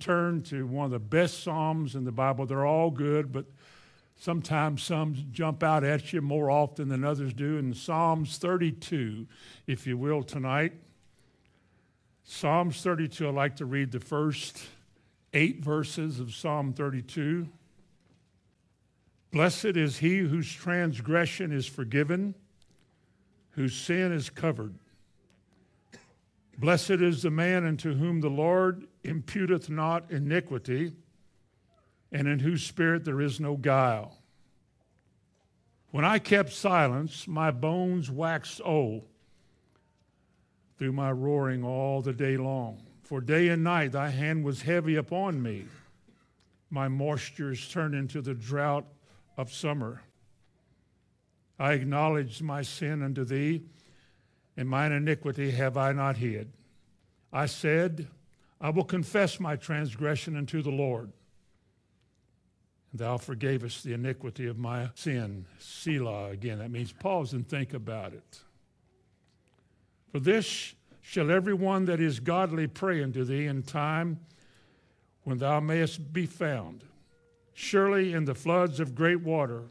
turn to one of the best Psalms in the Bible. They're all good, but sometimes some jump out at you more often than others do. In Psalms 32, if you will, tonight. Psalms 32, I'd like to read the first eight verses of Psalm 32. Blessed is he whose transgression is forgiven, whose sin is covered. Blessed is the man unto whom the Lord imputeth not iniquity, and in whose spirit there is no guile. When I kept silence, my bones waxed old through my roaring all the day long. For day and night thy hand was heavy upon me. My moistures turned into the drought of summer. I acknowledged my sin unto thee and mine iniquity have I not hid. I said, I will confess my transgression unto the Lord. And thou forgavest the iniquity of my sin. Selah again. That means pause and think about it. For this shall every one that is godly pray unto thee in time when thou mayest be found. Surely in the floods of great water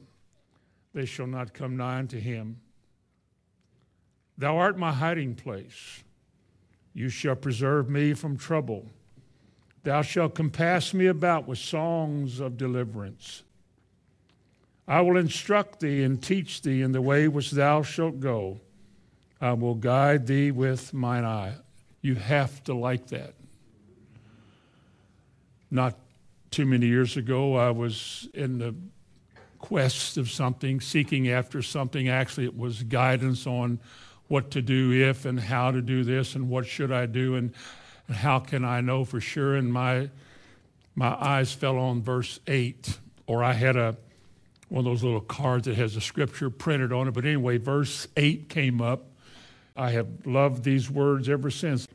they shall not come nigh unto him. Thou art my hiding place. You shall preserve me from trouble. Thou shalt compass me about with songs of deliverance. I will instruct thee and teach thee in the way which thou shalt go. I will guide thee with mine eye. You have to like that. Not too many years ago, I was in the quest of something, seeking after something. Actually, it was guidance on what to do if and how to do this and what should I do and, and how can I know for sure. And my my eyes fell on verse eight, or I had a one of those little cards that has a scripture printed on it. But anyway, verse eight came up. I have loved these words ever since.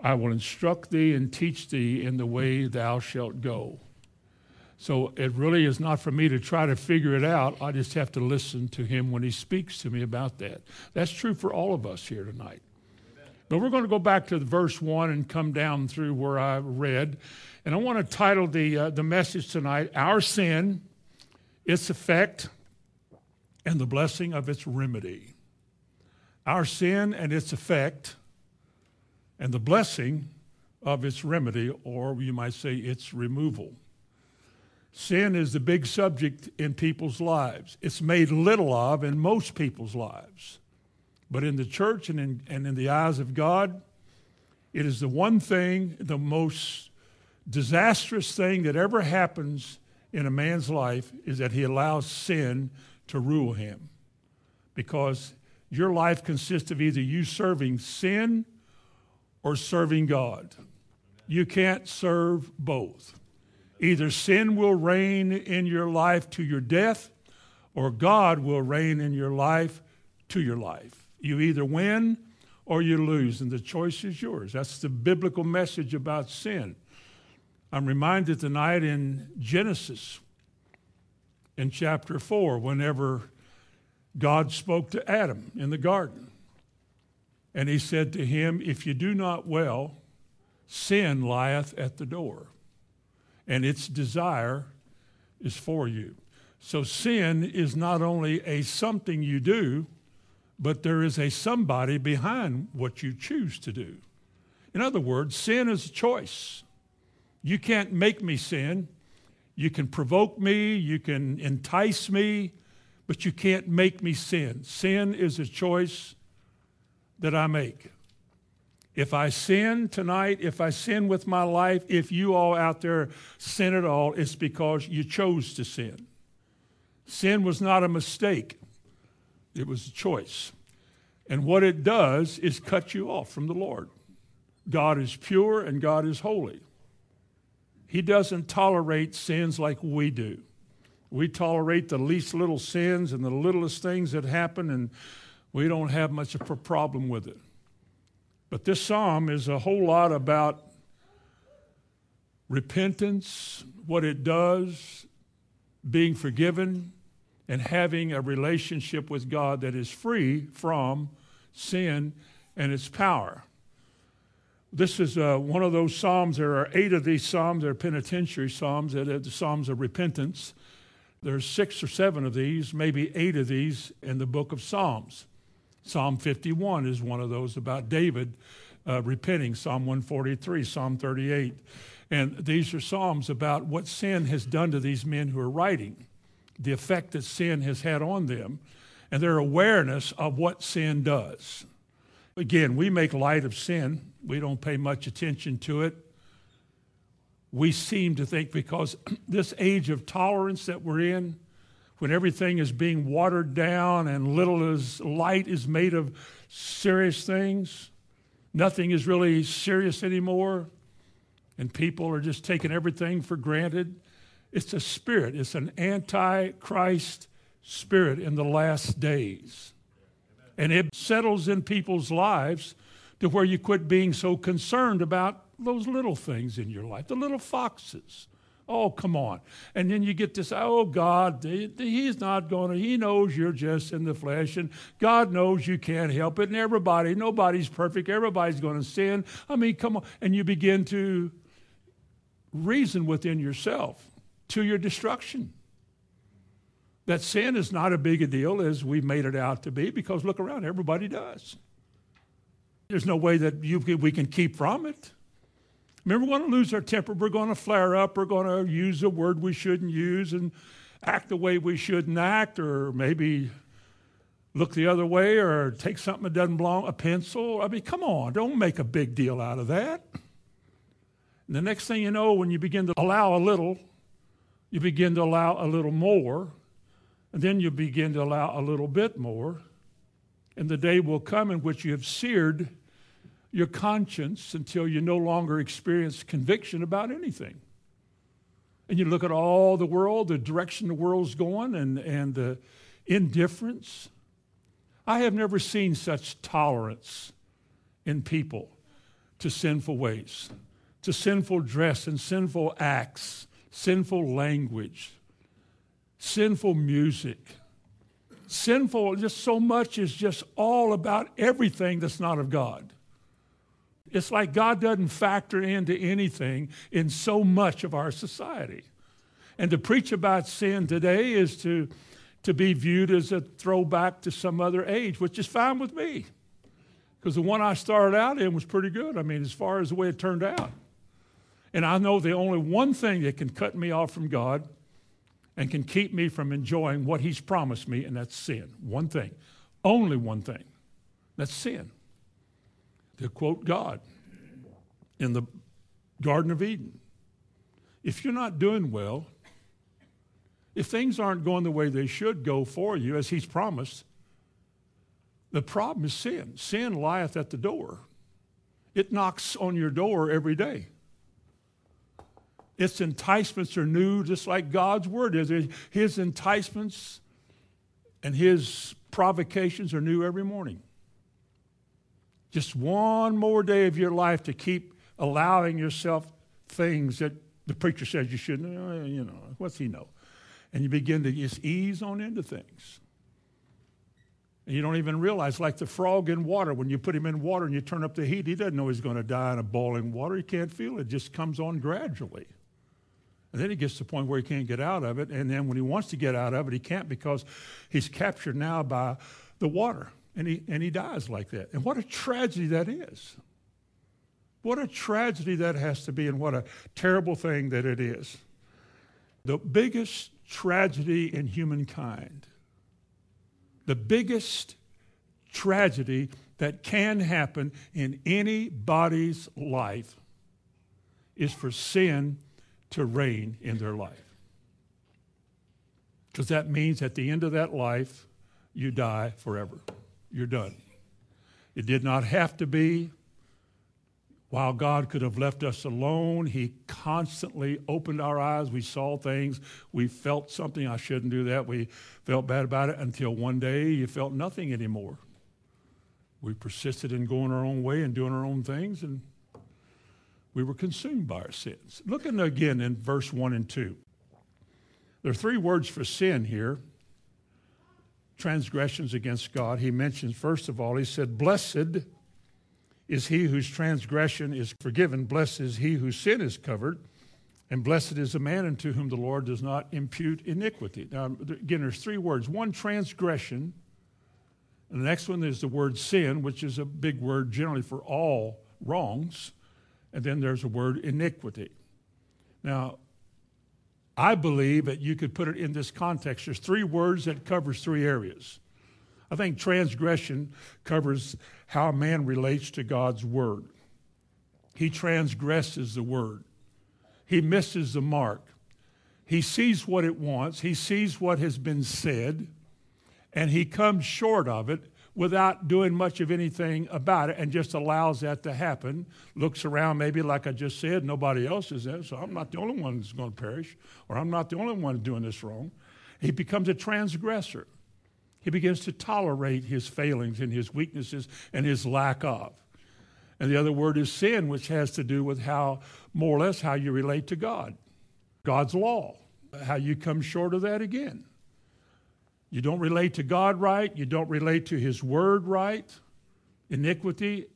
I will instruct thee and teach thee in the way thou shalt go. So it really is not for me to try to figure it out. I just have to listen to him when he speaks to me about that. That's true for all of us here tonight. But we're going to go back to verse 1 and come down through where I read. And I want to title the, uh, the message tonight Our Sin, Its Effect, and the Blessing of Its Remedy. Our sin and its effect, and the blessing of its remedy, or you might say its removal. Sin is the big subject in people's lives. It's made little of in most people's lives. But in the church and in, and in the eyes of God, it is the one thing, the most disastrous thing that ever happens in a man's life is that he allows sin to rule him. Because your life consists of either you serving sin or serving God. You can't serve both. Either sin will reign in your life to your death, or God will reign in your life to your life. You either win or you lose, and the choice is yours. That's the biblical message about sin. I'm reminded tonight in Genesis, in chapter 4, whenever God spoke to Adam in the garden. And he said to him, If you do not well, sin lieth at the door and its desire is for you. So sin is not only a something you do, but there is a somebody behind what you choose to do. In other words, sin is a choice. You can't make me sin. You can provoke me, you can entice me, but you can't make me sin. Sin is a choice that I make. If I sin tonight, if I sin with my life, if you all out there sin at all, it's because you chose to sin. Sin was not a mistake, it was a choice. And what it does is cut you off from the Lord. God is pure and God is holy. He doesn't tolerate sins like we do. We tolerate the least little sins and the littlest things that happen, and we don't have much of a problem with it. But this psalm is a whole lot about repentance, what it does, being forgiven, and having a relationship with God that is free from sin and its power. This is uh, one of those Psalms. There are eight of these Psalms. They're penitentiary Psalms, they're the Psalms of repentance. There's six or seven of these, maybe eight of these in the book of Psalms. Psalm 51 is one of those about David uh, repenting, Psalm 143, Psalm 38. And these are Psalms about what sin has done to these men who are writing, the effect that sin has had on them, and their awareness of what sin does. Again, we make light of sin, we don't pay much attention to it. We seem to think because this age of tolerance that we're in, when everything is being watered down and little as light is made of serious things, nothing is really serious anymore, and people are just taking everything for granted. It's a spirit, it's an anti Christ spirit in the last days. And it settles in people's lives to where you quit being so concerned about those little things in your life, the little foxes. Oh, come on. And then you get this, oh, God, He's not going to, He knows you're just in the flesh, and God knows you can't help it, and everybody, nobody's perfect, everybody's going to sin. I mean, come on. And you begin to reason within yourself to your destruction. That sin is not a big a deal as we've made it out to be because look around, everybody does. There's no way that you, we can keep from it. Remember, we're going to lose our temper. We're going to flare up. We're going to use a word we shouldn't use and act the way we shouldn't act, or maybe look the other way or take something that doesn't belong, a pencil. I mean, come on, don't make a big deal out of that. And the next thing you know, when you begin to allow a little, you begin to allow a little more, and then you begin to allow a little bit more. And the day will come in which you have seared your conscience until you no longer experience conviction about anything. And you look at all the world, the direction the world's going, and, and the indifference. I have never seen such tolerance in people to sinful ways, to sinful dress and sinful acts, sinful language, sinful music. Sinful, just so much is just all about everything that's not of God. It's like God doesn't factor into anything in so much of our society. And to preach about sin today is to, to be viewed as a throwback to some other age, which is fine with me. Because the one I started out in was pretty good. I mean, as far as the way it turned out. And I know the only one thing that can cut me off from God and can keep me from enjoying what He's promised me, and that's sin. One thing. Only one thing. That's sin to quote God in the Garden of Eden. If you're not doing well, if things aren't going the way they should go for you, as He's promised, the problem is sin. Sin lieth at the door, it knocks on your door every day. Its enticements are new, just like God's word is. His enticements and His provocations are new every morning. Just one more day of your life to keep allowing yourself things that the preacher says you shouldn't. Uh, you know, what's he know? And you begin to just ease on into things. And you don't even realize, like the frog in water, when you put him in water and you turn up the heat, he doesn't know he's going to die in a boiling water. He can't feel it. It just comes on gradually. And then he gets to the point where he can't get out of it. And then when he wants to get out of it, he can't because he's captured now by the water and he, and he dies like that. And what a tragedy that is. What a tragedy that has to be, and what a terrible thing that it is. The biggest tragedy in humankind, the biggest tragedy that can happen in anybody's life is for sin to reign in their life. Because that means at the end of that life, you die forever you're done. It did not have to be. While God could have left us alone, He constantly opened our eyes. We saw things. We felt something. I shouldn't do that. We felt bad about it until one day you felt nothing anymore. We persisted in going our own way and doing our own things, and we were consumed by our sins. Looking again in verse 1 and 2. There are three words for sin here transgressions against God, he mentions, first of all, he said, Blessed is he whose transgression is forgiven. Blessed is he whose sin is covered. And blessed is the man unto whom the Lord does not impute iniquity. Now, again, there's three words one, transgression. And the next one is the word sin, which is a big word generally for all wrongs. And then there's a word iniquity. Now, I believe that you could put it in this context. There's three words that covers three areas. I think transgression covers how man relates to God's word. He transgresses the word. He misses the mark. He sees what it wants. He sees what has been said, and he comes short of it without doing much of anything about it and just allows that to happen. Looks around, maybe like I just said, nobody else is there, so I'm not the only one that's going to perish, or I'm not the only one doing this wrong. He becomes a transgressor. He begins to tolerate his failings and his weaknesses and his lack of. And the other word is sin, which has to do with how, more or less, how you relate to God, God's law, how you come short of that again. You don't relate to God right. You don't relate to His Word right. Iniquity,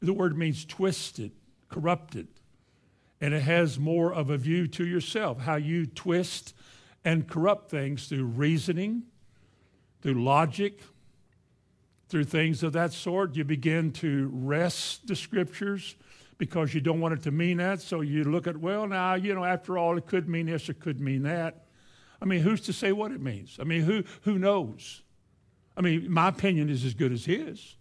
the word means twisted, corrupted. And it has more of a view to yourself, how you twist and corrupt things through reasoning, through logic, through things of that sort. You begin to wrest the scriptures because you don't want it to mean that. So you look at, well, now, you know, after all, it could mean this, it could mean that. I mean, who's to say what it means? I mean, who, who knows? I mean, my opinion is as good as his.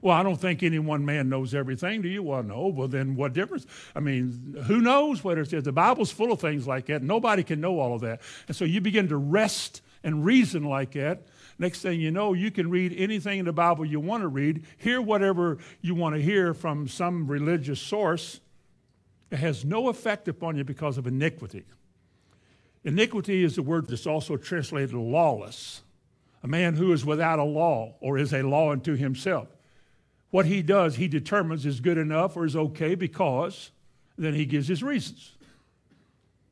Well, I don't think any one man knows everything. Do you? Well, no. Well, then what difference? I mean, who knows what it is? The Bible's full of things like that. Nobody can know all of that. And so you begin to wrest and reason like that. Next thing you know, you can read anything in the Bible you want to read, hear whatever you want to hear from some religious source. It has no effect upon you because of iniquity. Iniquity is the word that's also translated lawless, a man who is without a law or is a law unto himself. What he does, he determines is good enough or is okay because then he gives his reasons.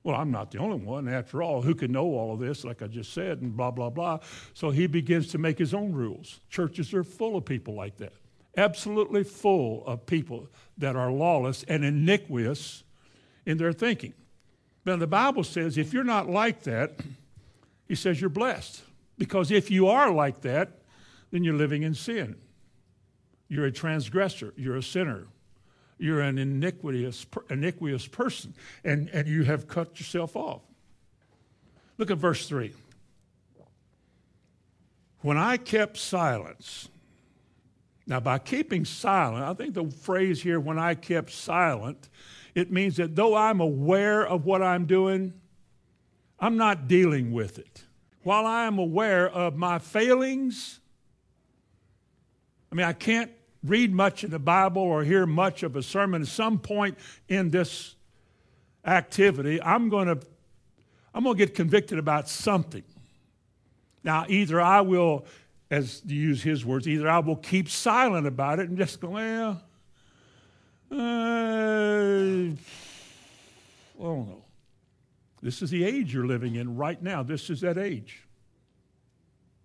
Well, I'm not the only one, after all, who can know all of this, like I just said, and blah, blah, blah. So he begins to make his own rules. Churches are full of people like that, absolutely full of people that are lawless and iniquitous in their thinking. But the Bible says if you're not like that, he says you're blessed. Because if you are like that, then you're living in sin. You're a transgressor. You're a sinner. You're an iniquitous, iniquitous person. And, and you have cut yourself off. Look at verse 3. When I kept silence, now by keeping silent, I think the phrase here, when I kept silent, it means that though I'm aware of what I'm doing, I'm not dealing with it. While I am aware of my failings, I mean, I can't read much in the Bible or hear much of a sermon. At some point in this activity, I'm going to I'm going to get convicted about something. Now, either I will, as to use his words, either I will keep silent about it and just go, well, uh, I don't know. This is the age you're living in right now. This is that age.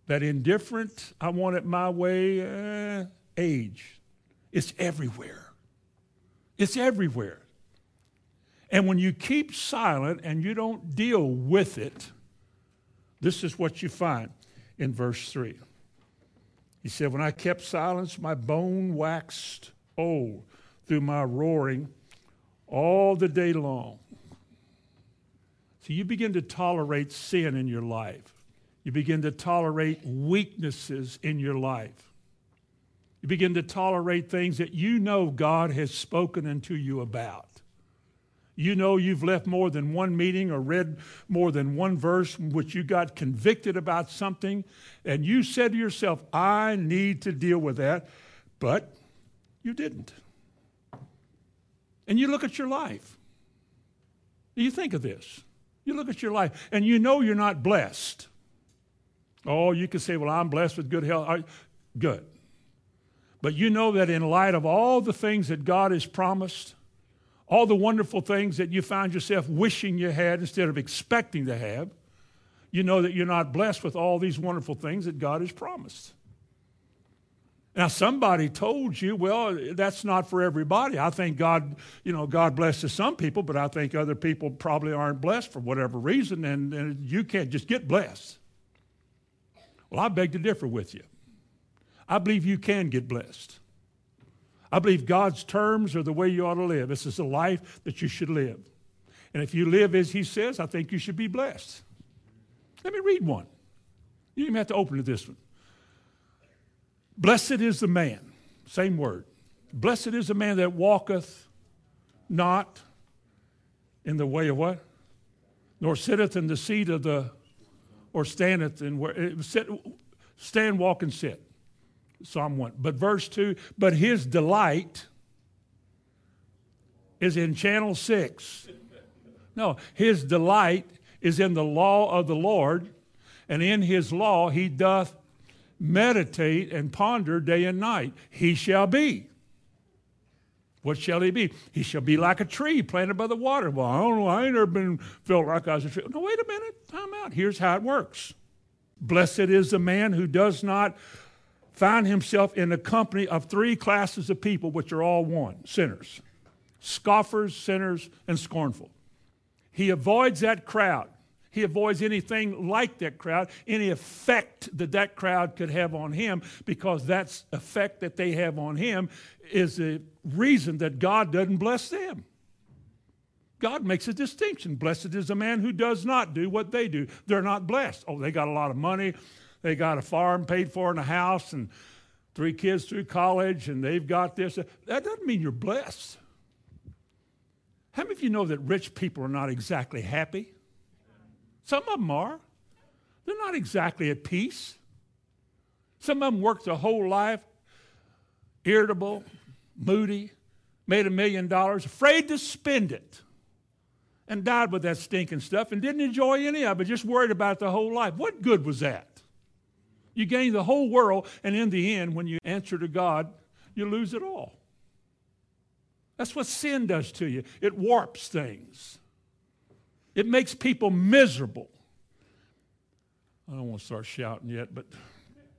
That indifferent, I want it my way uh, age. It's everywhere. It's everywhere. And when you keep silent and you don't deal with it, this is what you find in verse 3. He said, When I kept silence, my bone waxed old through my roaring all the day long. So you begin to tolerate sin in your life. You begin to tolerate weaknesses in your life. You begin to tolerate things that you know God has spoken unto you about. You know you've left more than one meeting or read more than one verse in which you got convicted about something, and you said to yourself, I need to deal with that, but you didn't and you look at your life. You think of this. You look at your life and you know you're not blessed. Oh, you can say, Well, I'm blessed with good health. Good. But you know that in light of all the things that God has promised, all the wonderful things that you found yourself wishing you had instead of expecting to have, you know that you're not blessed with all these wonderful things that God has promised. Now, somebody told you, well, that's not for everybody. I think God, you know, God blesses some people, but I think other people probably aren't blessed for whatever reason, and, and you can't just get blessed. Well, I beg to differ with you. I believe you can get blessed. I believe God's terms are the way you ought to live. This is the life that you should live. And if you live as He says, I think you should be blessed. Let me read one. You even have to open to this one. Blessed is the man, same word. Blessed is the man that walketh not in the way of what? Nor sitteth in the seat of the, or standeth in where, eh, sit, stand, walk, and sit. Psalm 1. But verse 2, but his delight is in channel 6. No, his delight is in the law of the Lord, and in his law he doth meditate and ponder day and night. He shall be. What shall he be? He shall be like a tree planted by the water. Well, I don't know. I ain't ever been felt like I was a tree. No, wait a minute. Time out. Here's how it works. Blessed is the man who does not find himself in the company of three classes of people, which are all one sinners, scoffers, sinners, and scornful. He avoids that crowd. He avoids anything like that crowd, any effect that that crowd could have on him, because that effect that they have on him is the reason that God doesn't bless them. God makes a distinction. Blessed is a man who does not do what they do. They're not blessed. Oh, they got a lot of money. They got a farm paid for and a house and three kids through college and they've got this. That doesn't mean you're blessed. How many of you know that rich people are not exactly happy? Some of them are. They're not exactly at peace. Some of them worked their whole life irritable, moody, made a million dollars, afraid to spend it, and died with that stinking stuff and didn't enjoy any of it, just worried about the whole life. What good was that? You gain the whole world, and in the end, when you answer to God, you lose it all. That's what sin does to you. It warps things. It makes people miserable. I don't want to start shouting yet, but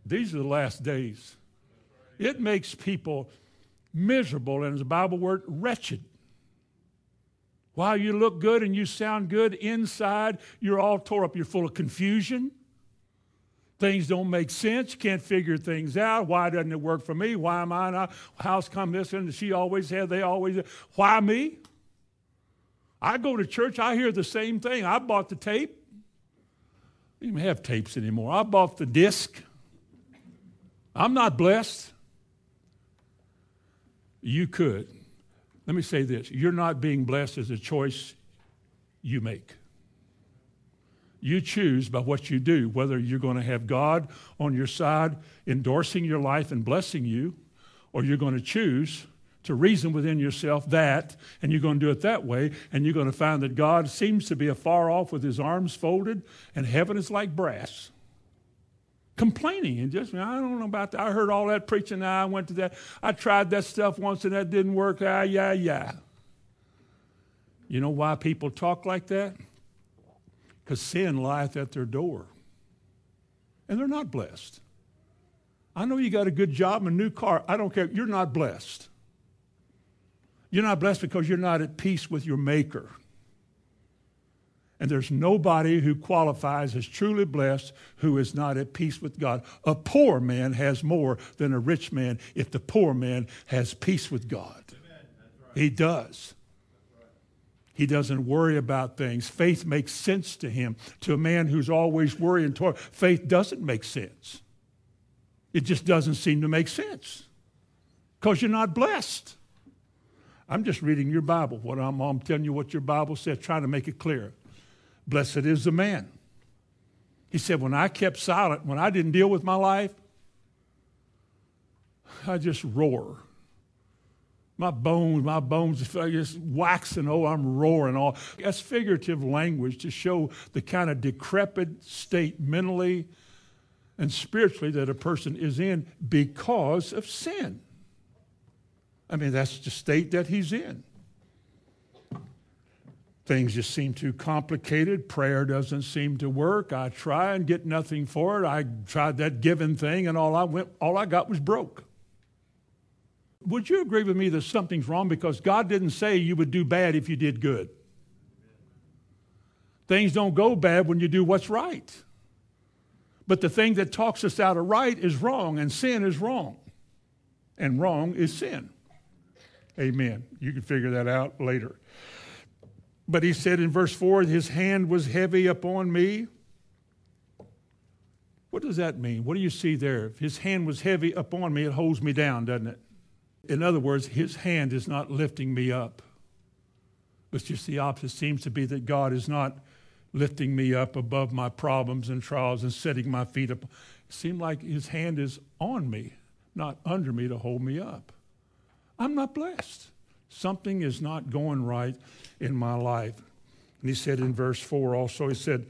these are the last days. It makes people miserable, and as a Bible word, wretched. While you look good and you sound good inside, you're all tore up. You're full of confusion. Things don't make sense. You can't figure things out. Why doesn't it work for me? Why am I not? How's come this and she always had, they always, why me? I go to church, I hear the same thing. I bought the tape. I don't even have tapes anymore. I bought the disc. I'm not blessed. You could. Let me say this you're not being blessed as a choice you make. You choose by what you do whether you're going to have God on your side endorsing your life and blessing you, or you're going to choose to reason within yourself that, and you're going to do it that way, and you're going to find that God seems to be afar off with his arms folded, and heaven is like brass. Complaining and just, I don't know about that. I heard all that preaching. I went to that. I tried that stuff once and that didn't work. Ah, yeah, yeah. You know why people talk like that? Because sin lieth at their door. And they're not blessed. I know you got a good job and a new car. I don't care. You're not blessed. You're not blessed because you're not at peace with your Maker. And there's nobody who qualifies as truly blessed who is not at peace with God. A poor man has more than a rich man if the poor man has peace with God. Right. He does. Right. He doesn't worry about things. Faith makes sense to him. To a man who's always worrying, faith doesn't make sense. It just doesn't seem to make sense because you're not blessed. I'm just reading your Bible. What I'm, I'm telling you what your Bible says, trying to make it clear. Blessed is the man. He said, when I kept silent, when I didn't deal with my life, I just roar. My bones, my bones just waxing. Oh, I'm roaring. All that's figurative language to show the kind of decrepit state mentally and spiritually that a person is in because of sin. I mean, that's the state that he's in. Things just seem too complicated. Prayer doesn't seem to work. I try and get nothing for it. I tried that giving thing, and all I went, all I got was broke. Would you agree with me that something's wrong because God didn't say you would do bad if you did good? Things don't go bad when you do what's right. But the thing that talks us out of right is wrong, and sin is wrong. And wrong is sin. Amen. You can figure that out later. But he said in verse 4 His hand was heavy upon me. What does that mean? What do you see there? If his hand was heavy upon me, it holds me down, doesn't it? In other words, his hand is not lifting me up. It's just the opposite. It seems to be that God is not lifting me up above my problems and trials and setting my feet up. It seems like his hand is on me, not under me to hold me up. I'm not blessed. Something is not going right in my life. And he said in verse 4 also, he said,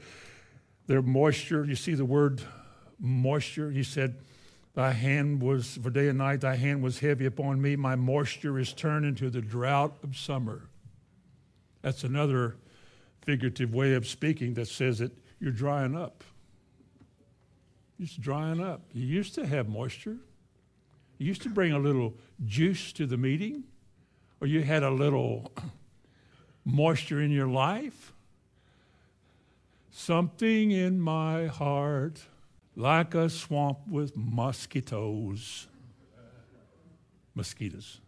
their moisture, you see the word moisture. He said, Thy hand was, for day and night, thy hand was heavy upon me. My moisture is turned into the drought of summer. That's another figurative way of speaking that says that you're drying up. Just drying up. You used to have moisture. Used to bring a little juice to the meeting, or you had a little moisture in your life. Something in my heart like a swamp with mosquitoes. Mosquitoes.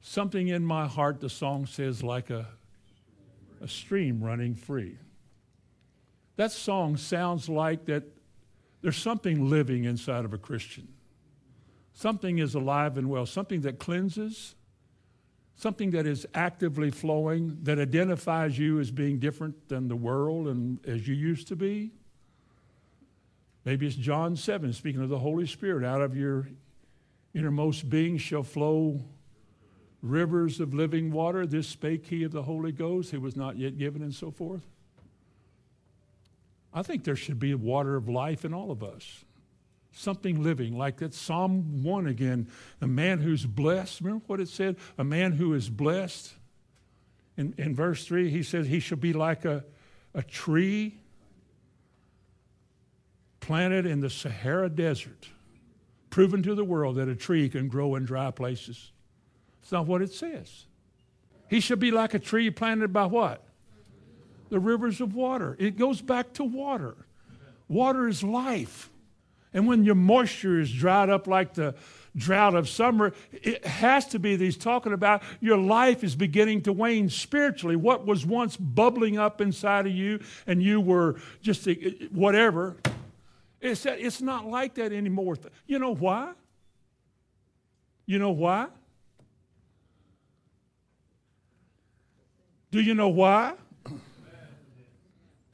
Something in my heart, the song says, like a, a stream running free. That song sounds like that there's something living inside of a Christian. Something is alive and well, something that cleanses, something that is actively flowing, that identifies you as being different than the world and as you used to be. Maybe it's John 7, speaking of the Holy Spirit. Out of your innermost being shall flow rivers of living water. This spake he of the Holy Ghost, who was not yet given, and so forth. I think there should be water of life in all of us something living, like that Psalm 1 again. A man who's blessed. Remember what it said? A man who is blessed. In, in verse 3, he says he shall be like a, a tree planted in the Sahara Desert, proven to the world that a tree can grow in dry places. It's not what it says. He shall be like a tree planted by what? The rivers of water. It goes back to water. Water is life. And when your moisture is dried up like the drought of summer, it has to be that he's talking about your life is beginning to wane spiritually. What was once bubbling up inside of you and you were just eh, whatever, it's, that, it's not like that anymore. You know why? You know why? Do you know why?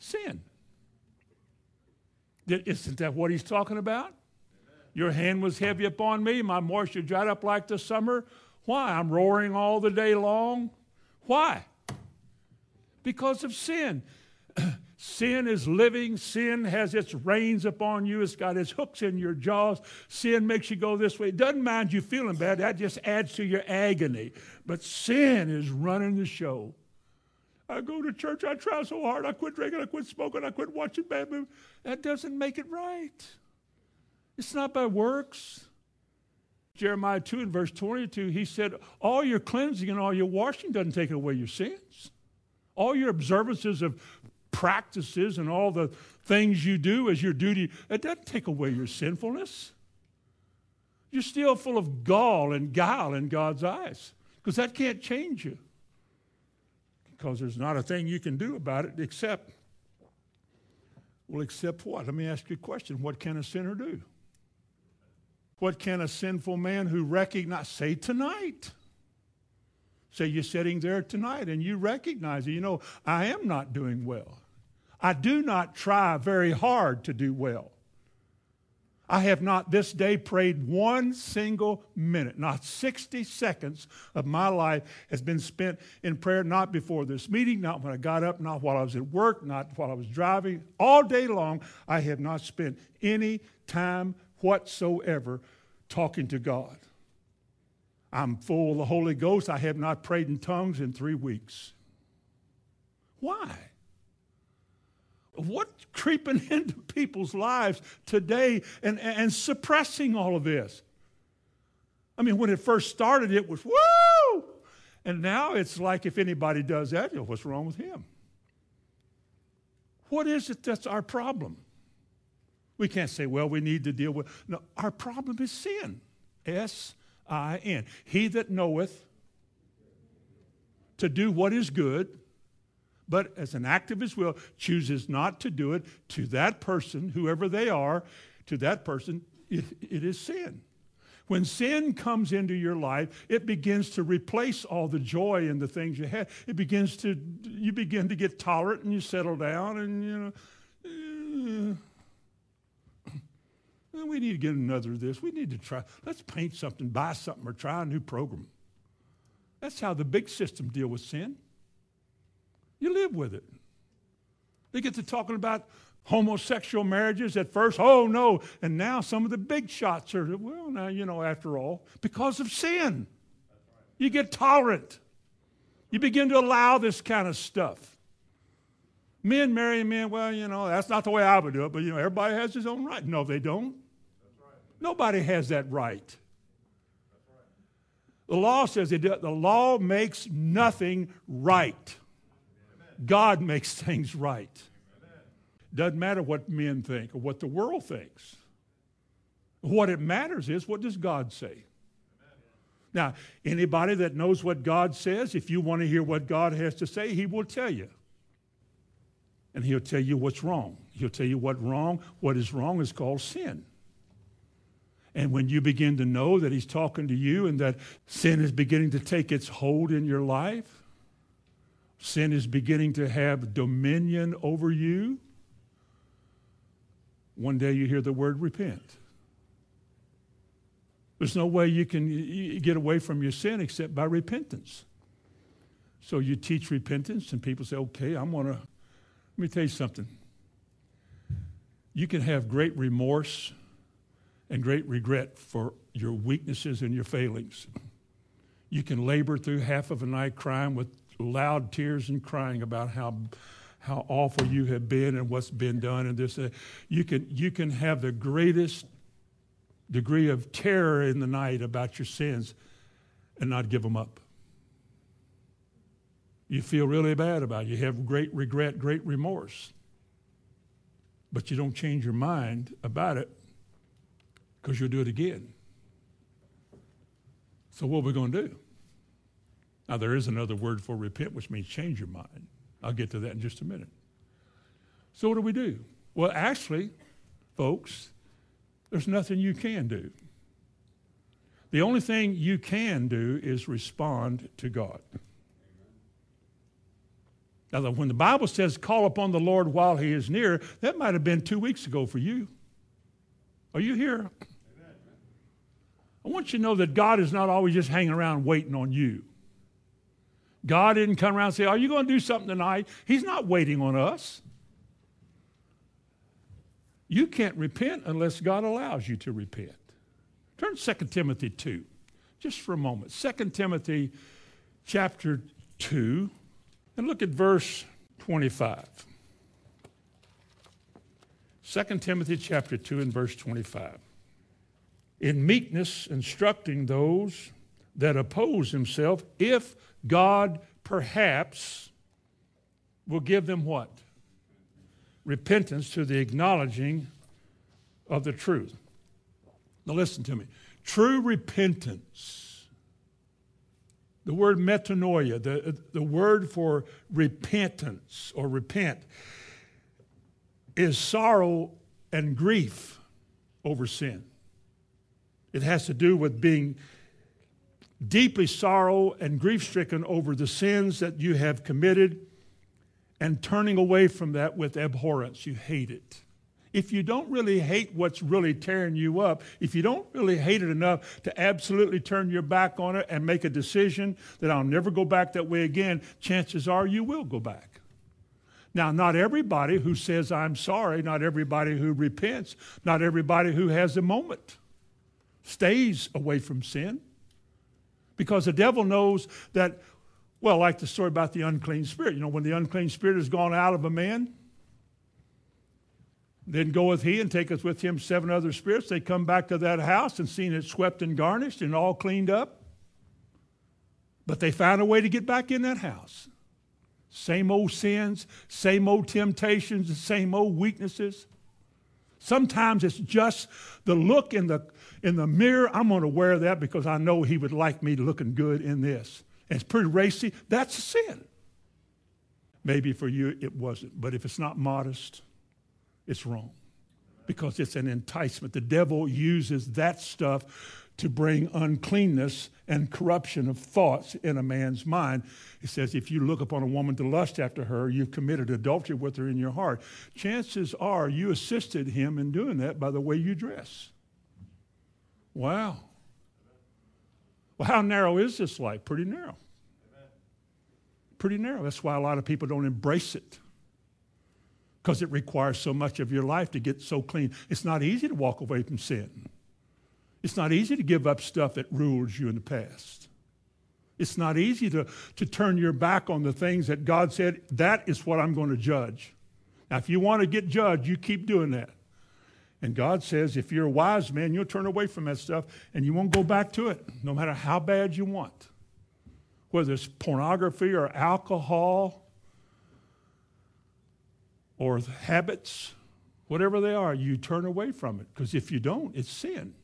Sin. Isn't that what he's talking about? Your hand was heavy upon me, my moisture dried up like the summer. Why? I'm roaring all the day long. Why? Because of sin. sin is living. Sin has its reins upon you. It's got its hooks in your jaws. Sin makes you go this way. It doesn't mind you feeling bad. That just adds to your agony. But sin is running the show. I go to church, I try so hard, I quit drinking, I quit smoking, I quit watching bad movies. That doesn't make it right. It's not by works. Jeremiah 2 and verse 22, he said, All your cleansing and all your washing doesn't take away your sins. All your observances of practices and all the things you do as your duty, it doesn't take away your sinfulness. You're still full of gall and guile in God's eyes because that can't change you because there's not a thing you can do about it except, well, except what? Let me ask you a question. What can a sinner do? What can a sinful man who recognize, say tonight, say you're sitting there tonight and you recognize it, you know, I am not doing well. I do not try very hard to do well. I have not this day prayed one single minute. Not 60 seconds of my life has been spent in prayer, not before this meeting, not when I got up, not while I was at work, not while I was driving. All day long, I have not spent any time whatsoever talking to God. I'm full of the Holy Ghost. I have not prayed in tongues in three weeks. Why? What's creeping into people's lives today and, and suppressing all of this? I mean, when it first started, it was woo! And now it's like if anybody does that, you know, what's wrong with him? What is it that's our problem? We can't say, well, we need to deal with. No, our problem is sin. S I N. He that knoweth to do what is good, but as an act of his will, chooses not to do it to that person, whoever they are, to that person, it, it is sin. When sin comes into your life, it begins to replace all the joy and the things you had. It begins to, you begin to get tolerant and you settle down and, you know, uh, we need to get another of this. We need to try, let's paint something, buy something, or try a new program. That's how the big system deal with sin. You live with it. They get to talking about homosexual marriages at first, oh no, and now some of the big shots are, well, now, you know, after all, because of sin. You get tolerant. You begin to allow this kind of stuff. Men marrying men, well, you know, that's not the way I would do it, but, you know, everybody has his own right. No, they don't. Right. Nobody has that right. The law says it, the law makes nothing right. God makes things right. Doesn't matter what men think or what the world thinks. What it matters is what does God say? Now, anybody that knows what God says, if you want to hear what God has to say, He will tell you. And He'll tell you what's wrong. He'll tell you what wrong, what is wrong is called sin. And when you begin to know that He's talking to you and that sin is beginning to take its hold in your life, sin is beginning to have dominion over you, one day you hear the word repent. There's no way you can get away from your sin except by repentance. So you teach repentance, and people say, okay, I'm going to. Let me tell you something. You can have great remorse and great regret for your weaknesses and your failings. You can labor through half of a night crying with loud tears and crying about how how awful you have been and what's been done and this. You, can, you can have the greatest degree of terror in the night about your sins and not give them up. You feel really bad about it. You have great regret, great remorse. But you don't change your mind about it because you'll do it again. So, what are we going to do? Now, there is another word for repent, which means change your mind. I'll get to that in just a minute. So, what do we do? Well, actually, folks, there's nothing you can do. The only thing you can do is respond to God. Now, when the Bible says call upon the Lord while he is near, that might have been two weeks ago for you. Are you here? I want you to know that God is not always just hanging around waiting on you. God didn't come around and say, Are you going to do something tonight? He's not waiting on us. You can't repent unless God allows you to repent. Turn to 2 Timothy 2, just for a moment. 2 Timothy chapter 2, and look at verse 25. 2 Timothy chapter 2 and verse 25. In meekness, instructing those that oppose himself, if God perhaps will give them what? Repentance to the acknowledging of the truth. Now, listen to me. True repentance, the word metanoia, the, the word for repentance or repent, is sorrow and grief over sin. It has to do with being deeply sorrow and grief stricken over the sins that you have committed and turning away from that with abhorrence. You hate it. If you don't really hate what's really tearing you up, if you don't really hate it enough to absolutely turn your back on it and make a decision that I'll never go back that way again, chances are you will go back. Now, not everybody who says, I'm sorry, not everybody who repents, not everybody who has a moment stays away from sin. Because the devil knows that, well, like the story about the unclean spirit. You know, when the unclean spirit has gone out of a man, Then goeth he and taketh with him seven other spirits. They come back to that house and seen it swept and garnished and all cleaned up. But they found a way to get back in that house. Same old sins, same old temptations, the same old weaknesses. Sometimes it's just the look in the, in the mirror. I'm going to wear that because I know he would like me looking good in this. And it's pretty racy. That's a sin. Maybe for you it wasn't. But if it's not modest, it's wrong because it's an enticement. The devil uses that stuff to bring uncleanness and corruption of thoughts in a man's mind. He says, if you look upon a woman to lust after her, you've committed adultery with her in your heart. Chances are you assisted him in doing that by the way you dress. Wow. Well, how narrow is this life? Pretty narrow. Pretty narrow. That's why a lot of people don't embrace it because it requires so much of your life to get so clean. It's not easy to walk away from sin. It's not easy to give up stuff that rules you in the past. It's not easy to, to turn your back on the things that God said, that is what I'm going to judge. Now, if you want to get judged, you keep doing that. And God says, if you're a wise man, you'll turn away from that stuff and you won't go back to it, no matter how bad you want. Whether it's pornography or alcohol or habits, whatever they are, you turn away from it. Because if you don't, it's sin.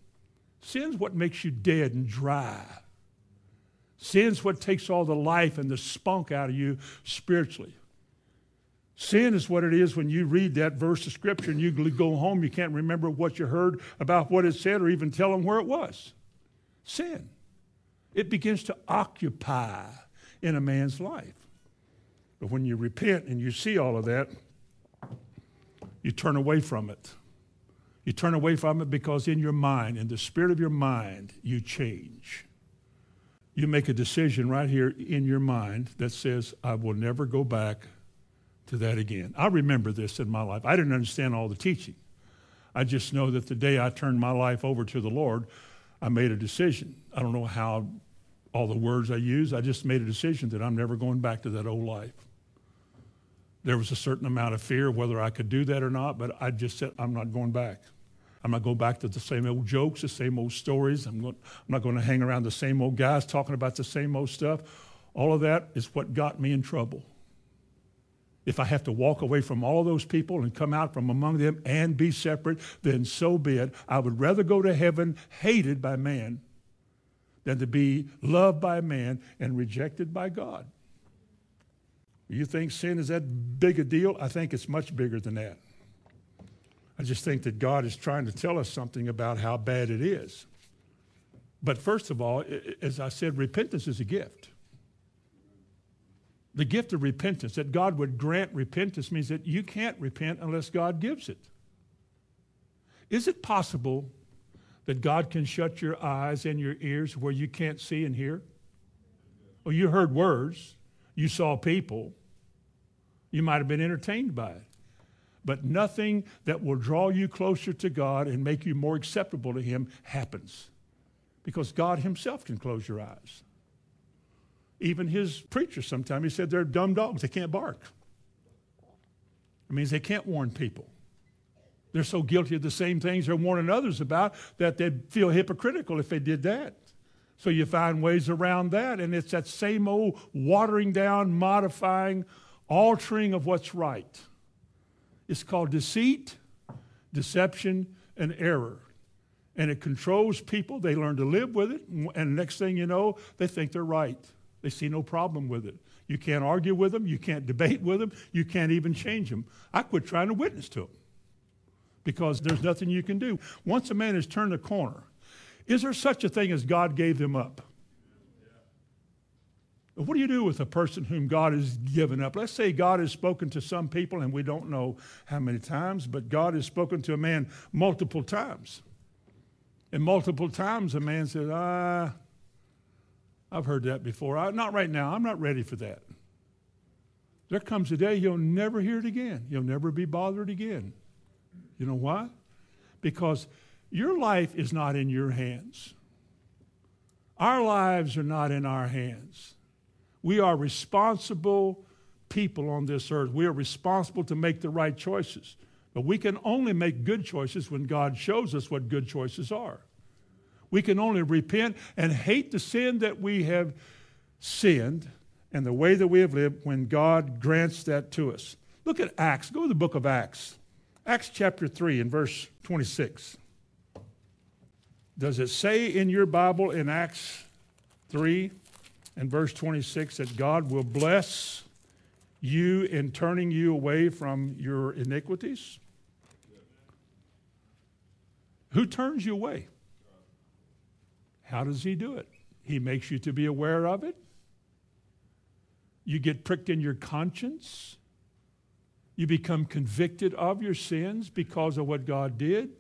Sin's what makes you dead and dry. Sin's what takes all the life and the spunk out of you spiritually. Sin is what it is when you read that verse of scripture and you go home, you can't remember what you heard about what it said or even tell them where it was. Sin. It begins to occupy in a man's life. But when you repent and you see all of that, you turn away from it. You turn away from it because in your mind, in the spirit of your mind, you change. You make a decision right here in your mind that says, I will never go back to that again. I remember this in my life. I didn't understand all the teaching. I just know that the day I turned my life over to the Lord, I made a decision. I don't know how all the words I use, I just made a decision that I'm never going back to that old life. There was a certain amount of fear of whether I could do that or not, but I just said, I'm not going back. I'm not going back to the same old jokes, the same old stories. I'm, going, I'm not going to hang around the same old guys talking about the same old stuff. All of that is what got me in trouble. If I have to walk away from all those people and come out from among them and be separate, then so be it. I would rather go to heaven hated by man than to be loved by man and rejected by God. You think sin is that big a deal? I think it's much bigger than that. I just think that God is trying to tell us something about how bad it is. But first of all, as I said, repentance is a gift. The gift of repentance, that God would grant repentance, means that you can't repent unless God gives it. Is it possible that God can shut your eyes and your ears where you can't see and hear? Well, you heard words, you saw people, you might have been entertained by it. But nothing that will draw you closer to God and make you more acceptable to Him happens. Because God Himself can close your eyes. Even His preachers sometimes, He said they're dumb dogs, they can't bark. It means they can't warn people. They're so guilty of the same things they're warning others about that they'd feel hypocritical if they did that. So you find ways around that, and it's that same old watering down, modifying, altering of what's right. It's called deceit, deception, and error. And it controls people. They learn to live with it. And next thing you know, they think they're right. They see no problem with it. You can't argue with them. You can't debate with them. You can't even change them. I quit trying to witness to them because there's nothing you can do. Once a man has turned a corner, is there such a thing as God gave them up? What do you do with a person whom God has given up? Let's say God has spoken to some people, and we don't know how many times, but God has spoken to a man multiple times. And multiple times a man says, Ah, I've heard that before. I, not right now. I'm not ready for that. There comes a day you'll never hear it again. You'll never be bothered again. You know why? Because your life is not in your hands. Our lives are not in our hands. We are responsible people on this earth. We are responsible to make the right choices. But we can only make good choices when God shows us what good choices are. We can only repent and hate the sin that we have sinned and the way that we have lived when God grants that to us. Look at Acts. Go to the book of Acts. Acts chapter 3 and verse 26. Does it say in your Bible in Acts 3 and verse 26 that God will bless you in turning you away from your iniquities? Who turns you away? How does he do it? He makes you to be aware of it. You get pricked in your conscience. You become convicted of your sins because of what God did.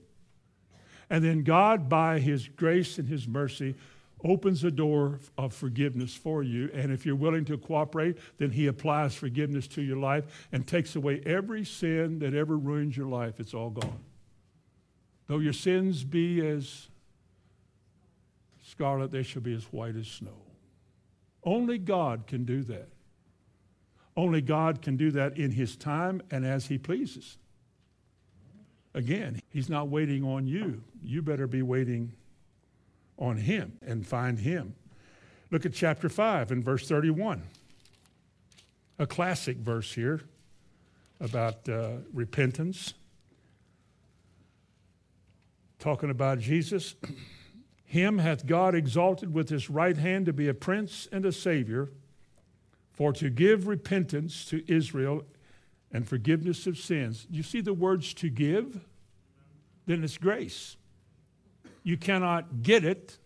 And then God, by His grace and His mercy, opens a door of forgiveness for you. And if you're willing to cooperate, then He applies forgiveness to your life and takes away every sin that ever ruins your life. It's all gone. Though your sins be as scarlet, they shall be as white as snow. Only God can do that. Only God can do that in His time and as He pleases. Again, He's not waiting on you. You better be waiting on Him and find Him. Look at chapter 5 and verse 31. A classic verse here about uh, repentance. Talking about Jesus. Him hath God exalted with his right hand to be a prince and a savior for to give repentance to Israel and forgiveness of sins. You see the words to give? Then it's grace. You cannot get it,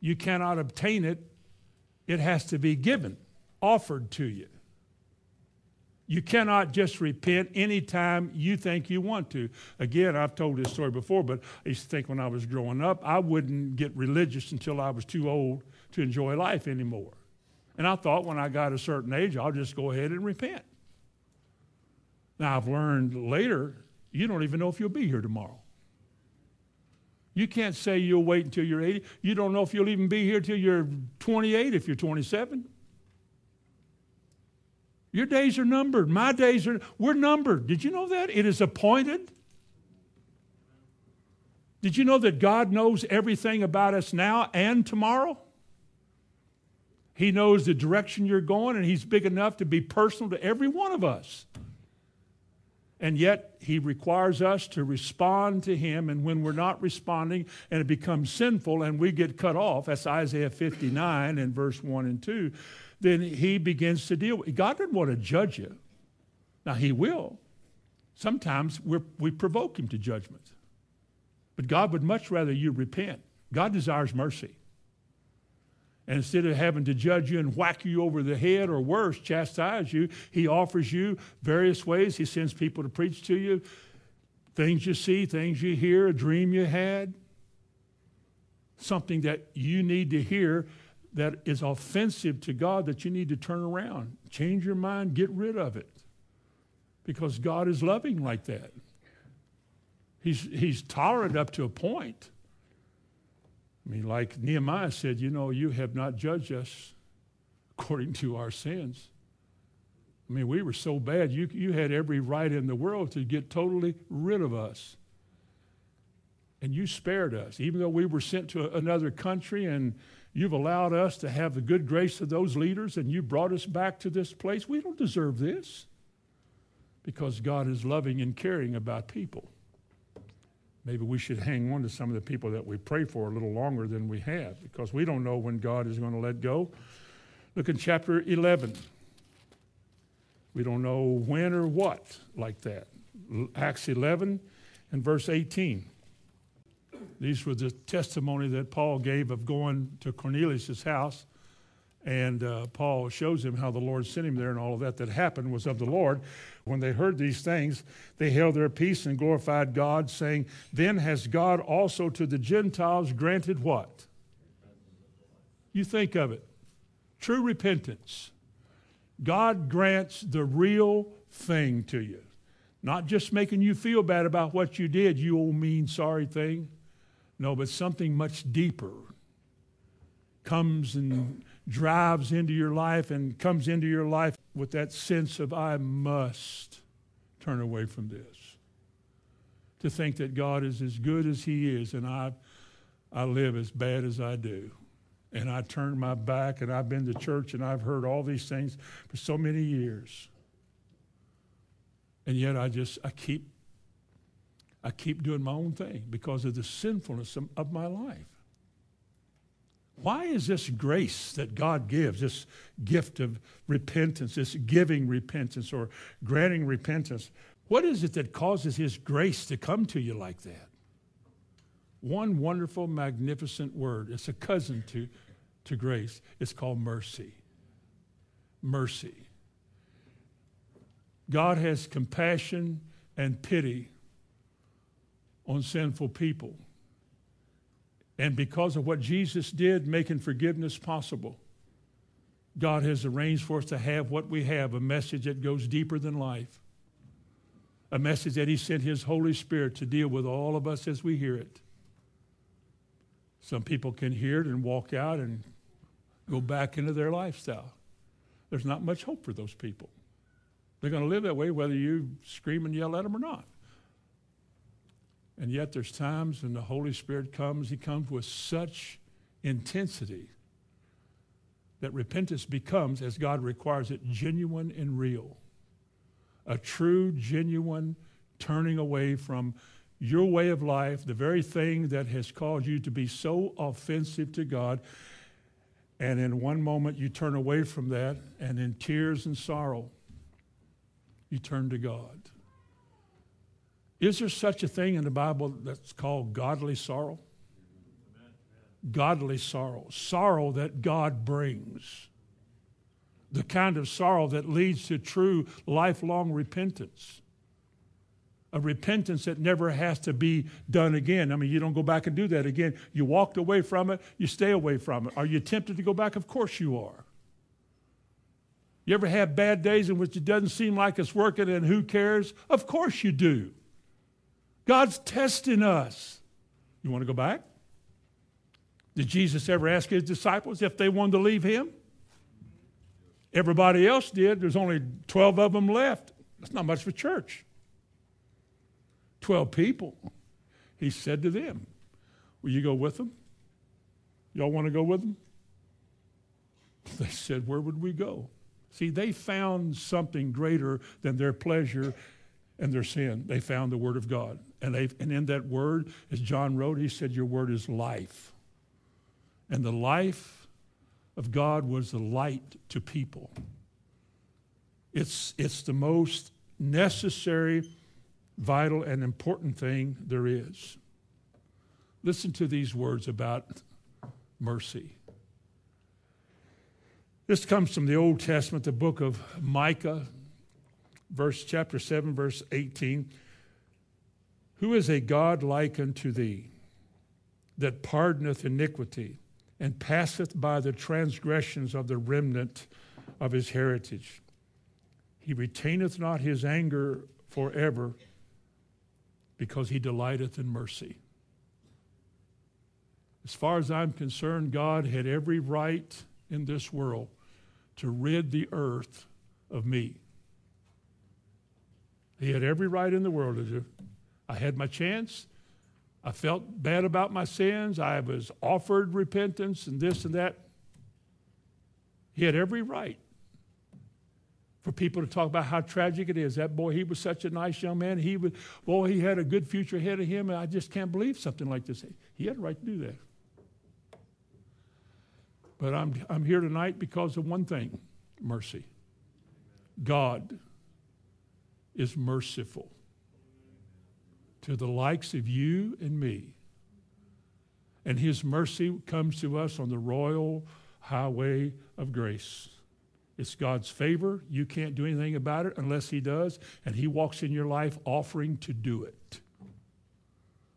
you cannot obtain it. It has to be given, offered to you. You cannot just repent anytime you think you want to. Again, I've told this story before, but I used to think when I was growing up, I wouldn't get religious until I was too old to enjoy life anymore. And I thought when I got a certain age, I'll just go ahead and repent. Now, I've learned later, you don't even know if you'll be here tomorrow. You can't say you'll wait until you're 80. You don't know if you'll even be here till you're 28 if you're 27. Your days are numbered. My days are, we're numbered. Did you know that? It is appointed. Did you know that God knows everything about us now and tomorrow? He knows the direction you're going, and He's big enough to be personal to every one of us. And yet, He requires us to respond to Him, and when we're not responding and it becomes sinful and we get cut off, that's Isaiah 59 and verse 1 and 2, then He begins to deal with it. God doesn't want to judge you. Now, He will. Sometimes we provoke Him to judgment. But God would much rather you repent. God desires mercy. And instead of having to judge you and whack you over the head or worse, chastise you, he offers you various ways. He sends people to preach to you things you see, things you hear, a dream you had, something that you need to hear that is offensive to God that you need to turn around. Change your mind, get rid of it. Because God is loving like that. He's, he's tolerant up to a point. I mean, like Nehemiah said, you know, you have not judged us according to our sins. I mean, we were so bad, you, you had every right in the world to get totally rid of us. And you spared us, even though we were sent to another country and you've allowed us to have the good grace of those leaders and you brought us back to this place. We don't deserve this because God is loving and caring about people maybe we should hang on to some of the people that we pray for a little longer than we have because we don't know when God is going to let go. Look in chapter 11. We don't know when or what like that. Acts 11 and verse 18. These were the testimony that Paul gave of going to Cornelius' house and uh, Paul shows him how the Lord sent him there and all of that that happened was of the Lord. When they heard these things, they held their peace and glorified God, saying, Then has God also to the Gentiles granted what? You think of it true repentance. God grants the real thing to you, not just making you feel bad about what you did, you old mean sorry thing. No, but something much deeper comes and drives into your life and comes into your life with that sense of, I must turn away from this. to think that God is as good as He is, and I, I live as bad as I do. And I turn my back, and I've been to church, and I've heard all these things for so many years. And yet I just, I keep, I keep doing my own thing because of the sinfulness of, my life. Why is this grace that God gives, this gift of repentance, this giving repentance or granting repentance, what is it that causes His grace to come to you like that? One wonderful, magnificent word. It's a cousin to, to grace. It's called mercy. Mercy. God has compassion and pity on sinful people. And because of what Jesus did, making forgiveness possible, God has arranged for us to have what we have a message that goes deeper than life, a message that He sent His Holy Spirit to deal with all of us as we hear it. Some people can hear it and walk out and go back into their lifestyle. There's not much hope for those people. They're going to live that way whether you scream and yell at them or not. And yet there's times when the Holy Spirit comes, he comes with such intensity that repentance becomes, as God requires it, genuine and real. A true, genuine turning away from your way of life, the very thing that has caused you to be so offensive to God. And in one moment you turn away from that, and in tears and sorrow, you turn to God. Is there such a thing in the Bible that's called godly sorrow? Godly sorrow. Sorrow that God brings. The kind of sorrow that leads to true lifelong repentance. A repentance that never has to be done again. I mean, you don't go back and do that again. You walked away from it, you stay away from it. Are you tempted to go back? Of course you are. You ever have bad days in which it doesn't seem like it's working and who cares? Of course you do. God's testing us. You want to go back? Did Jesus ever ask his disciples if they wanted to leave him? Everybody else did. There's only 12 of them left. That's not much for church. 12 people. He said to them, Will you go with them? Y'all want to go with them? They said, Where would we go? See, they found something greater than their pleasure and their sin. They found the Word of God. And, they, and in that Word, as John wrote, he said, Your Word is life. And the life of God was the light to people. It's, it's the most necessary, vital, and important thing there is. Listen to these words about mercy. This comes from the Old Testament, the book of Micah, verse chapter 7, verse 18. Who is a God like unto thee, that pardoneth iniquity, and passeth by the transgressions of the remnant of his heritage? He retaineth not his anger forever, because he delighteth in mercy. As far as I'm concerned, God had every right in this world to rid the earth of me. He had every right in the world to do. I had my chance. I felt bad about my sins. I was offered repentance and this and that. He had every right for people to talk about how tragic it is. That boy, he was such a nice young man. He was, boy, he had a good future ahead of him, and I just can't believe something like this. He had a right to do that. But I'm, I'm here tonight because of one thing mercy. God is merciful to the likes of you and me. And his mercy comes to us on the royal highway of grace. It's God's favor. You can't do anything about it unless he does. And he walks in your life offering to do it,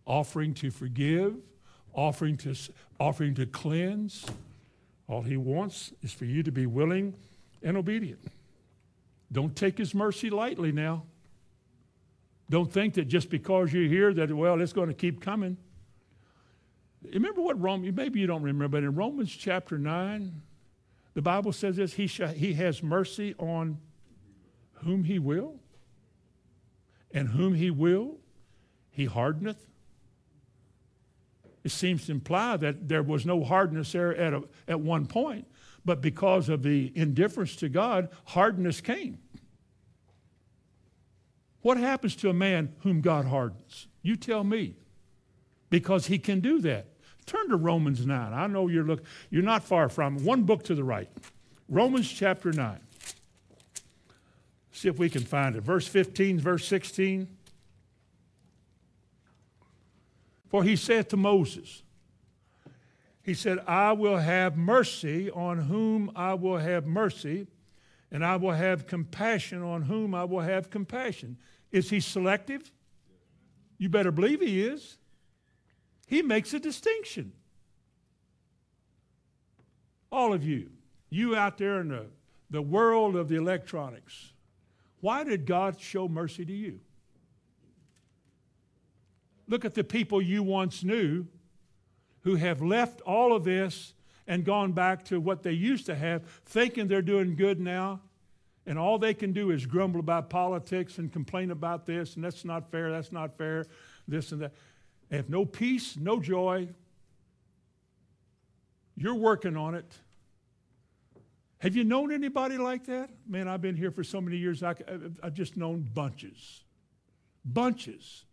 offering to forgive, offering to, offering to cleanse, all he wants is for you to be willing and obedient. Don't take his mercy lightly now. Don't think that just because you're here that, well, it's going to keep coming. Remember what Rome, maybe you don't remember, but in Romans chapter 9, the Bible says this he, shall, he has mercy on whom he will, and whom he will, he hardeneth. It seems to imply that there was no hardness there at, a, at one point, but because of the indifference to God, hardness came. What happens to a man whom God hardens? You tell me. Because he can do that. Turn to Romans 9. I know you're look you're not far from one book to the right. Romans chapter 9. See if we can find it. Verse 15, verse 16. For he said to Moses, He said, I will have mercy on whom I will have mercy, and I will have compassion on whom I will have compassion. Is he selective? You better believe he is. He makes a distinction. All of you, you out there in the, the world of the electronics, why did God show mercy to you? Look at the people you once knew who have left all of this and gone back to what they used to have, thinking they're doing good now. And all they can do is grumble about politics and complain about this, and that's not fair, that's not fair, this and that. They have no peace, no joy. You're working on it. Have you known anybody like that? Man, I've been here for so many years, I, have uh, just known bunches. Bunches.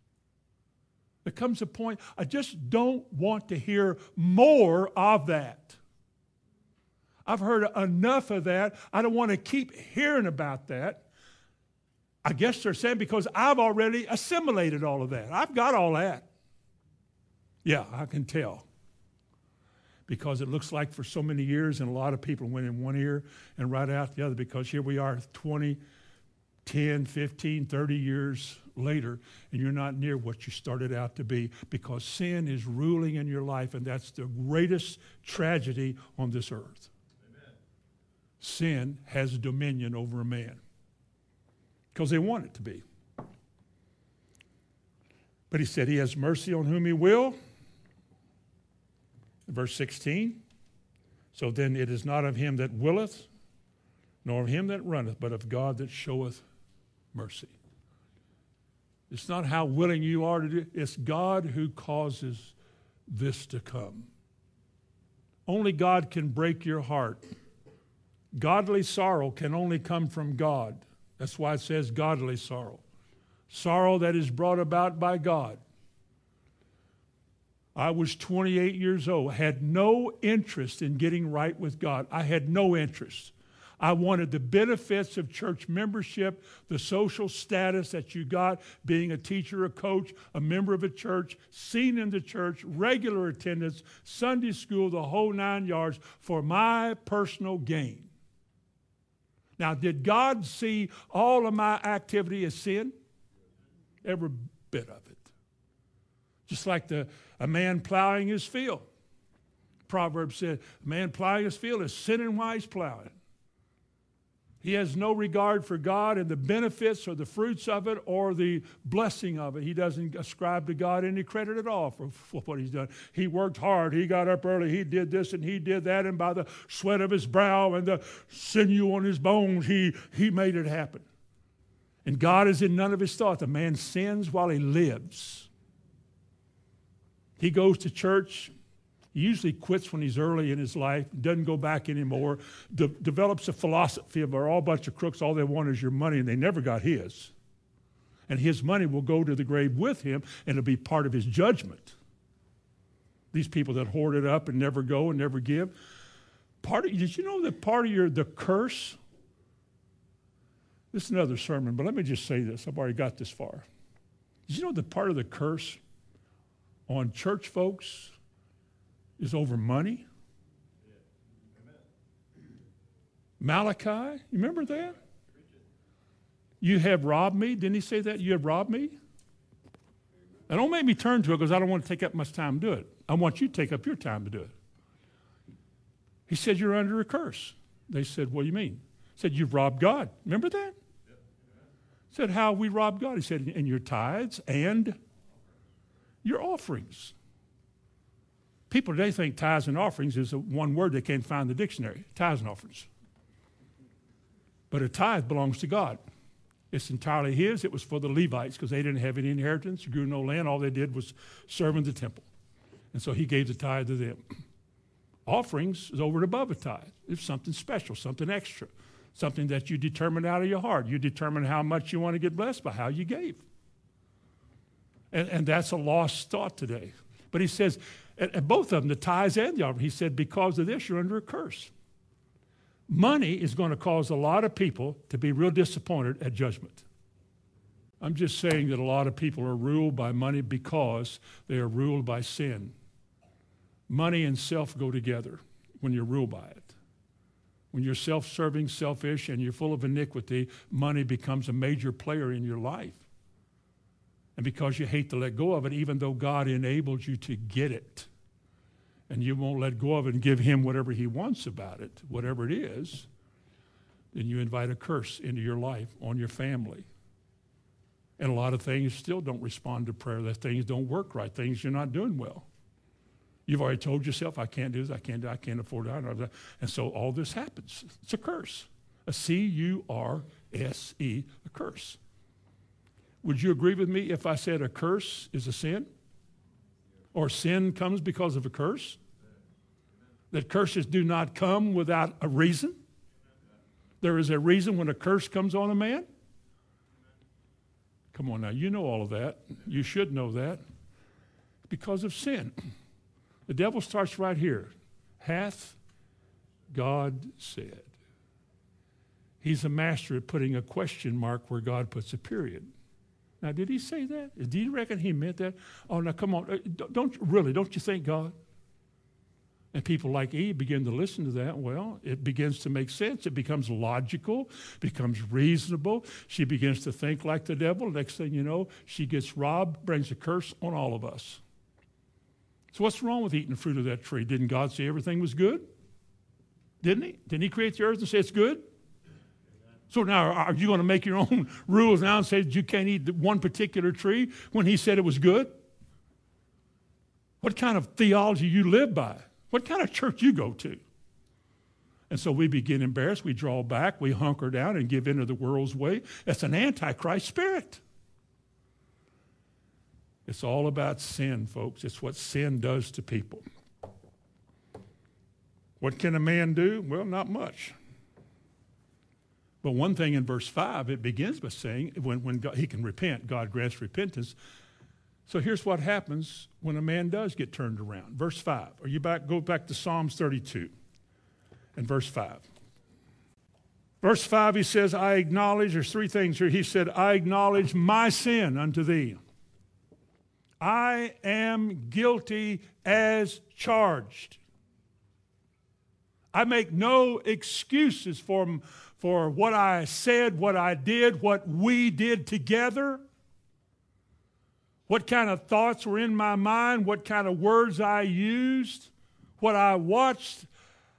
There comes a point, I just don't want to hear more of that. I've heard enough of that. I don't want to keep hearing about that. I guess they're saying because I've already assimilated all of that. I've got all that. Yeah, I can tell. Because it looks like for so many years, and a lot of people went in one ear and right out the other, because here we are 20, 10, 15, 30 years later, and you're not near what you started out to be because sin is ruling in your life, and that's the greatest tragedy on this earth. Sin has dominion over a man because they want it to be. But he said, He has mercy on whom he will Verse 16 So then it is not of him that willeth, nor of him that runneth, but of God that showeth mercy. It's not how willing you are to do it, it's God who causes this to come. Only God can break your heart. Godly sorrow can only come from God. That's why it says godly sorrow. Sorrow that is brought about by God. I was 28 years old, had no interest in getting right with God. I had no interest. I wanted the benefits of church membership, the social status that you got, being a teacher, a coach, a member of a church, seen in the church, regular attendance, Sunday school, the whole nine yards for my personal gain. Now, did God see all of my activity as sin? Every bit of it. Just like the a man plowing his field. Proverbs said, a man plowing his field is sinning while he's plowing. He has no regard for God and the benefits or the fruits of it or the blessing of it. He doesn't ascribe to God any credit at all for, for, what he's done. He worked hard. He got up early. He did this and he did that. And by the sweat of his brow and the sinew on his bones, he, he made it happen. And God is in none of his thoughts. A man sins while he lives. He goes to church. He usually quits when he's early in his life, doesn't go back anymore, de- develops a philosophy of they're all a bunch of crooks, all they want is your money, and they never got his. And his money will go to the grave with him, and it'll be part of his judgment. These people that hoard it up and never go and never give. Part of, did you know that part of your the curse? This is another sermon, but let me just say this. I've already got this far. Did you know that part of the curse on church folks is over money. Malachi, you remember that? You have robbed me. Didn't he say that? You have robbed me? Now, don't make me turn to it because I don't want to take up much time to do it. I want you to take up your time to do it. He said, You're under a curse. They said, What do you mean? He said, You've robbed God. Remember that? He said, How we robbed God? He said, In your tithes and your offerings. People today think tithes and offerings is one word they can't find in the dictionary tithes and offerings. But a tithe belongs to God. It's entirely his. It was for the Levites because they didn't have any inheritance, grew no land. All they did was serve in the temple. And so he gave the tithe to them. Offerings is over and above a tithe. It's something special, something extra, something that you determine out of your heart. You determine how much you want to get blessed by how you gave. And, and that's a lost thought today. But he says, and both of them, the tithes and the offering, he said, because of this, you're under a curse. Money is going to cause a lot of people to be real disappointed at judgment. I'm just saying that a lot of people are ruled by money because they are ruled by sin. Money and self go together when you're ruled by it. When you're self serving, selfish, and you're full of iniquity, money becomes a major player in your life. And because you hate to let go of it, even though God enabled you to get it, and you won't let go of it and give Him whatever He wants about it, whatever it is, then you invite a curse into your life, on your family. And a lot of things still don't respond to prayer. That things don't work right. Things you're not doing well. You've already told yourself, I can't do this, I can't do I can't afford it. And so all this happens. It's a curse. A C U R S E, a curse. Would you agree with me if I said a curse is a sin? Or sin comes because of a curse? That curses do not come without a reason? There is a reason when a curse comes on a man? Come on now, you know all of that. You should know that. Because of sin. The devil starts right here. Hath God said? He's a master at putting a question mark where God puts a period. Now, did he say that? Do you reckon he meant that? Oh, now come on. Uh, don't really, don't you think God? And people like Eve begin to listen to that. Well, it begins to make sense. It becomes logical, becomes reasonable. She begins to think like the devil. Next thing you know, she gets robbed, brings a curse on all of us. So, what's wrong with eating the fruit of that tree? Didn't God say everything was good? Didn't He? Didn't He create the earth and say it's good? So now, are you going to make your own rules now and say that you can't eat one particular tree when He said it was good? What kind of theology you live by? What kind of church you go to? And so we begin embarrassed, we draw back, we hunker down and give in to the world's way. That's an antichrist spirit. It's all about sin, folks. It's what sin does to people. What can a man do? Well, not much. But one thing in verse 5, it begins by saying when, when God, he can repent, God grants repentance. So here's what happens when a man does get turned around. Verse 5. Are you back? Go back to Psalms 32 and verse 5. Verse 5, he says, I acknowledge, there's three things here. He said, I acknowledge my sin unto thee. I am guilty as charged. I make no excuses for, for what I said, what I did, what we did together, what kind of thoughts were in my mind, what kind of words I used, what I watched,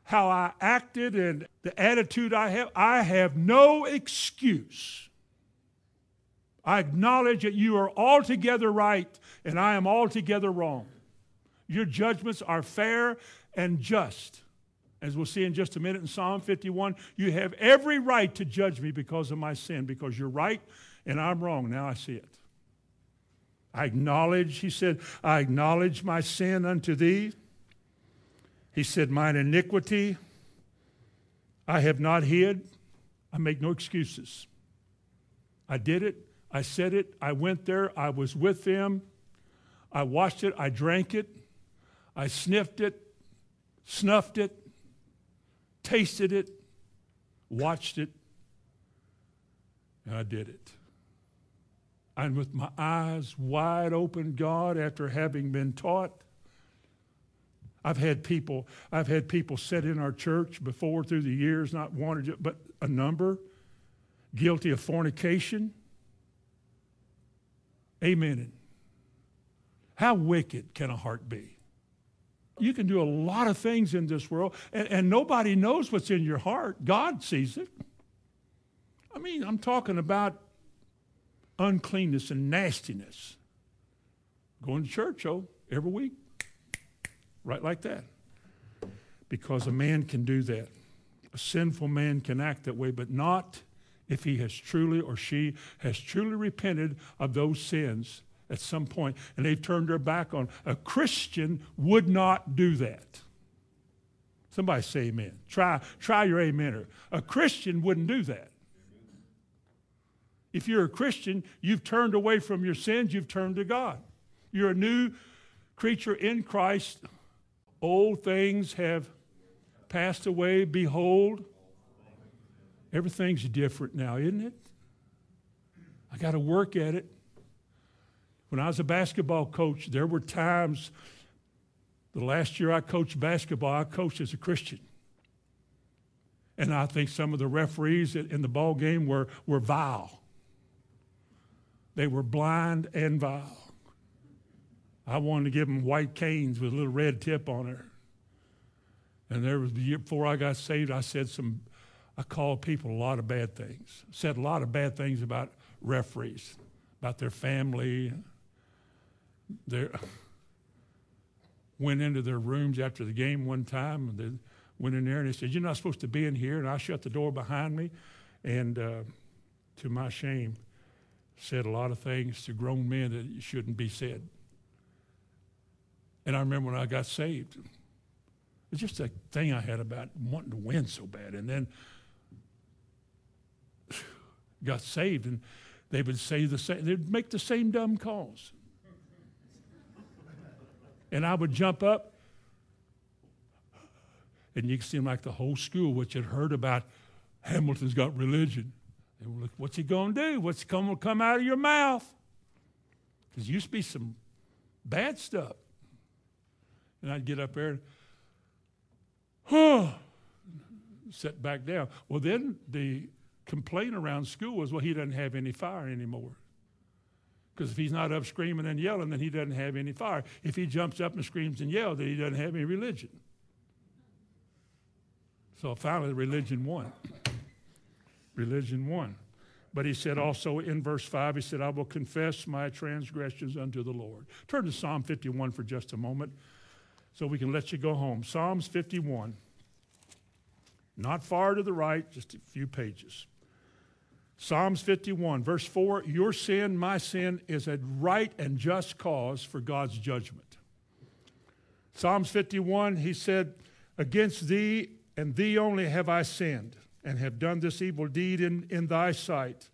how I acted, and the attitude I have. I have no excuse. I acknowledge that you are altogether right and I am altogether wrong. Your judgments are fair and just. As we'll see in just a minute in Psalm 51, you have every right to judge me because of my sin, because you're right and I'm wrong. Now I see it. I acknowledge, he said, I acknowledge my sin unto thee. He said, Mine iniquity I have not hid. I make no excuses. I did it. I said it. I went there. I was with them. I watched it. I drank it. I sniffed it, snuffed it, tasted it, watched it, and I did it. And with my eyes wide open, God, after having been taught, I've had people, I've had people sit in our church before through the years, not one, but a number, guilty of fornication. Amen. How wicked can a heart be? You can do a lot of things in this world, and, and nobody knows what's in your heart. God sees it. I mean, I'm talking about uncleanness and nastiness. Going to church, oh, every week. Right like that. Because a man can do that. A sinful man can act that way, but not if he has truly or she has truly repented of those sins at some point and they've turned their back on. A Christian would not do that. Somebody say amen. Try, try your amener. A Christian wouldn't do that. If you're a Christian, you've turned away from your sins, you've turned to God. You're a new creature in Christ. Old things have passed away. Behold, everything's different now, isn't it? I got to work at it. When I was a basketball coach, there were times, the last year I coached basketball, I coached as a Christian. And I think some of the referees in the ball game were, were vile. They were blind and vile. I wanted to give them white canes with a little red tip on it. And there was the year before I got saved, I said some, I called people a lot of bad things. Said a lot of bad things about referees, about their family, they went into their rooms after the game one time and they went in there and they said, You're not supposed to be in here. And I shut the door behind me and, uh, to my shame, said a lot of things to grown men that shouldn't be said. And I remember when I got saved, it's just a thing I had about wanting to win so bad. And then got saved, and they would say the same, they'd make the same dumb calls and I would jump up, and you could seem like the whole school, which had heard about Hamilton's got religion. They were like, what's he going to do? What's going to come out of your mouth? Because used to be some bad stuff. And I'd get up there and, oh, sit back down. Well, then the complaint around school was, well, he doesn't have any fire anymore. Because if he's not up screaming and yelling, then he doesn't have any fire. If he jumps up and screams and yells, then he doesn't have any religion. So finally, religion won. religion won. But he said also in verse 5, he said, I will confess my transgressions unto the Lord. Turn to Psalm 51 for just a moment so we can let you go home. Psalms 51. Not far to the right, just a few pages. Psalms 51, verse 4 Your sin, my sin, is a right and just cause for God's judgment. Psalms 51, he said, Against thee and thee only have I sinned, and have done this evil deed in, in thy sight,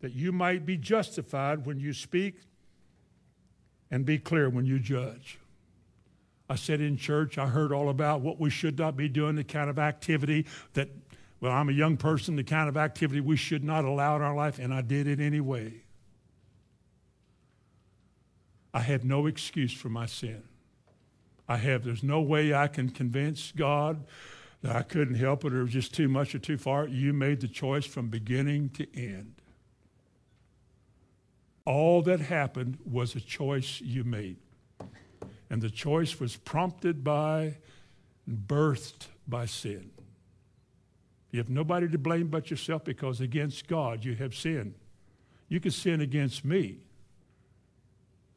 that you might be justified when you speak and be clear when you judge. I said in church, I heard all about what we should not be doing, the kind of activity that well, I'm a young person, the kind of activity we should not allow in our life, and I did it anyway. I have no excuse for my sin. I have, there's no way I can convince God that I couldn't help it or it was just too much or too far. You made the choice from beginning to end. All that happened was a choice you made. And the choice was prompted by and birthed by sin. You have nobody to blame but yourself because against God you have sinned. You can sin against me.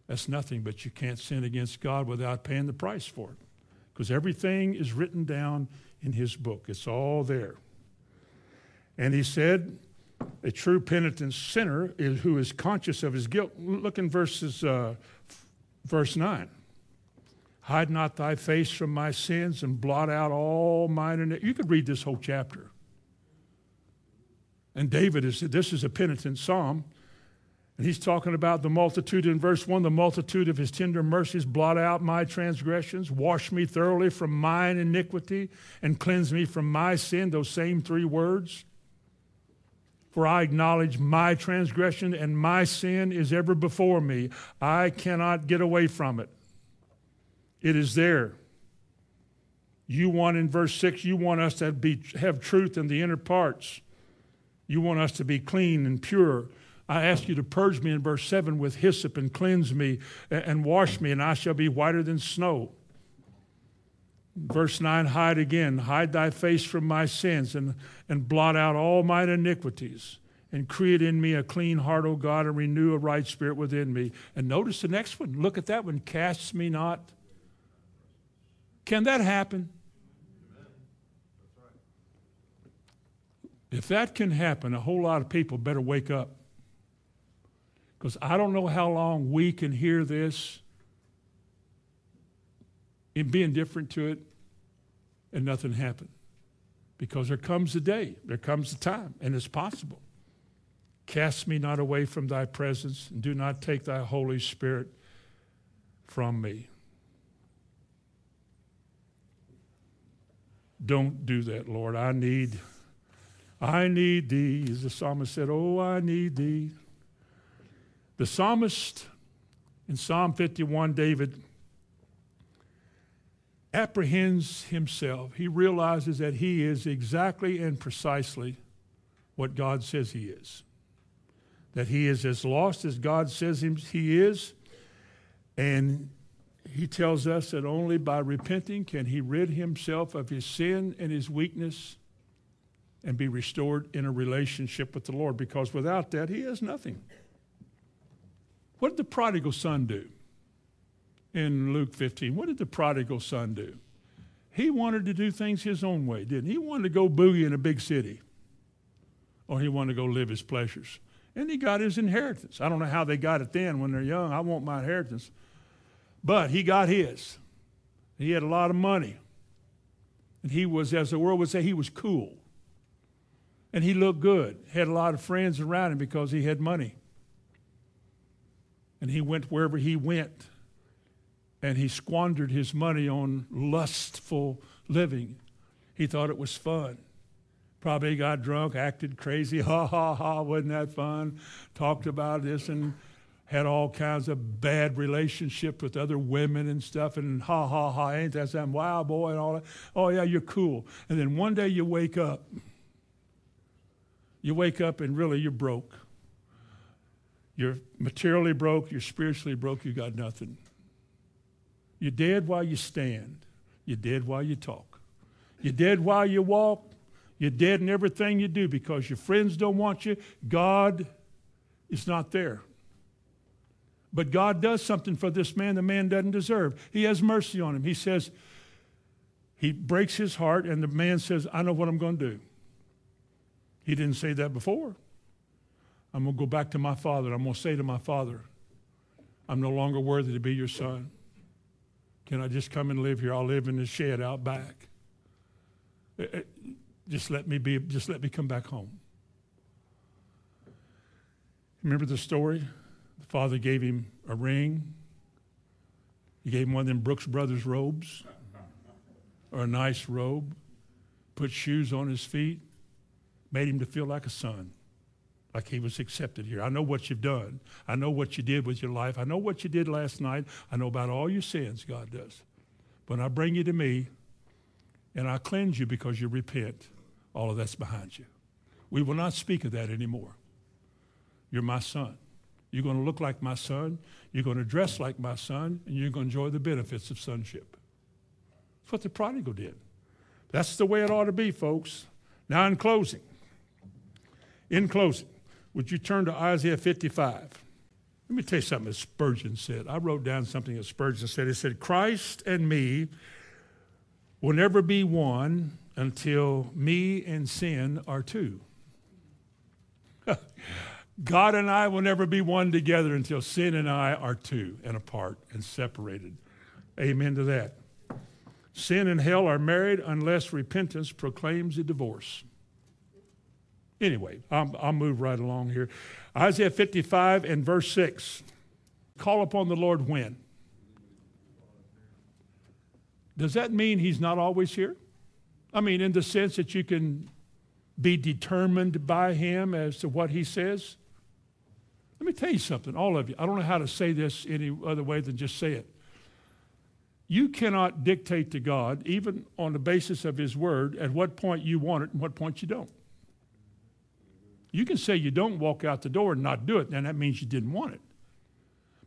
That's nothing, but you can't sin against God without paying the price for it. Because everything is written down in his book, it's all there. And he said, a true penitent sinner is, who is conscious of his guilt. Look in verses, uh, verse 9. Hide not thy face from my sins and blot out all mine. You could read this whole chapter. And David is, this is a penitent psalm. And he's talking about the multitude in verse 1 the multitude of his tender mercies blot out my transgressions, wash me thoroughly from mine iniquity, and cleanse me from my sin. Those same three words. For I acknowledge my transgression, and my sin is ever before me. I cannot get away from it. It is there. You want in verse 6, you want us to be, have truth in the inner parts. You want us to be clean and pure. I ask you to purge me in verse 7 with hyssop and cleanse me and wash me, and I shall be whiter than snow. Verse 9 Hide again, hide thy face from my sins, and, and blot out all mine iniquities, and create in me a clean heart, O God, and renew a right spirit within me. And notice the next one. Look at that one. Casts me not. Can that happen? If that can happen, a whole lot of people better wake up. Because I don't know how long we can hear this and be indifferent to it and nothing happen. Because there comes a day, there comes a time, and it's possible. Cast me not away from thy presence, and do not take thy Holy Spirit from me. Don't do that, Lord. I need, I need thee. As the psalmist said, Oh, I need thee. The psalmist in Psalm 51, David, apprehends himself. He realizes that he is exactly and precisely what God says he is. That he is as lost as God says he is. And he tells us that only by repenting can he rid himself of his sin and his weakness and be restored in a relationship with the Lord because without that, he has nothing. What did the prodigal son do in Luke 15? What did the prodigal son do? He wanted to do things his own way, didn't he? He wanted to go boogie in a big city, or he wanted to go live his pleasures. And he got his inheritance. I don't know how they got it then when they're young. I want my inheritance. But he got his. He had a lot of money. And he was, as the world would say, he was cool. And he looked good. Had a lot of friends around him because he had money. And he went wherever he went. And he squandered his money on lustful living. He thought it was fun. Probably got drunk, acted crazy. Ha ha ha, wasn't that fun? Talked about this and had all kinds of bad relationship with other women and stuff, and ha ha ha, ain't that some wild boy and all that? Oh yeah, you're cool. And then one day you wake up. You wake up and really you're broke. You're materially broke, you're spiritually broke, you got nothing. You're dead while you stand. You're dead while you talk. You're dead while you walk. You're dead in everything you do because your friends don't want you. God is not there. But God does something for this man the man doesn't deserve. He has mercy on him. He says, he breaks his heart, and the man says, I know what I'm going to do. He didn't say that before. I'm going to go back to my father. I'm going to say to my father, I'm no longer worthy to be your son. Can I just come and live here? I'll live in the shed out back. Eh, eh, just let me be, just let me come back home. Remember the story? The father gave him a ring. He gave him one of them Brooks Brothers robes or a nice robe, put shoes on his feet, made him to feel like a son, like he was accepted here. I know what you've done. I know what you did with your life. I know what you did last night. I know about all your sins, God does. But I bring you to me and I cleanse you because you repent, all of that's behind you. We will not speak of that anymore. You're my son. You're going to look like my son. You're going to dress like my son, and you're going to enjoy the benefits of sonship. That's what the prodigal did. That's the way it ought to be, folks. Now, in closing, in closing, would you turn to Isaiah 55? Let me tell you something that Spurgeon said. I wrote down something that Spurgeon said. He said, Christ and me will never be one until me and sin are two. God and I will never be one together until sin and I are two and apart and separated. Amen to that. Sin and hell are married unless repentance proclaims a divorce. Anyway, I'll, I'll move right along here. Isaiah 55 and verse 6. Call upon the Lord when? Does that mean he's not always here? I mean, in the sense that you can be determined by him as to what he says? Let me tell you something, all of you. I don't know how to say this any other way than just say it. You cannot dictate to God, even on the basis of His Word, at what point you want it and what point you don't. You can say you don't walk out the door and not do it, and that means you didn't want it.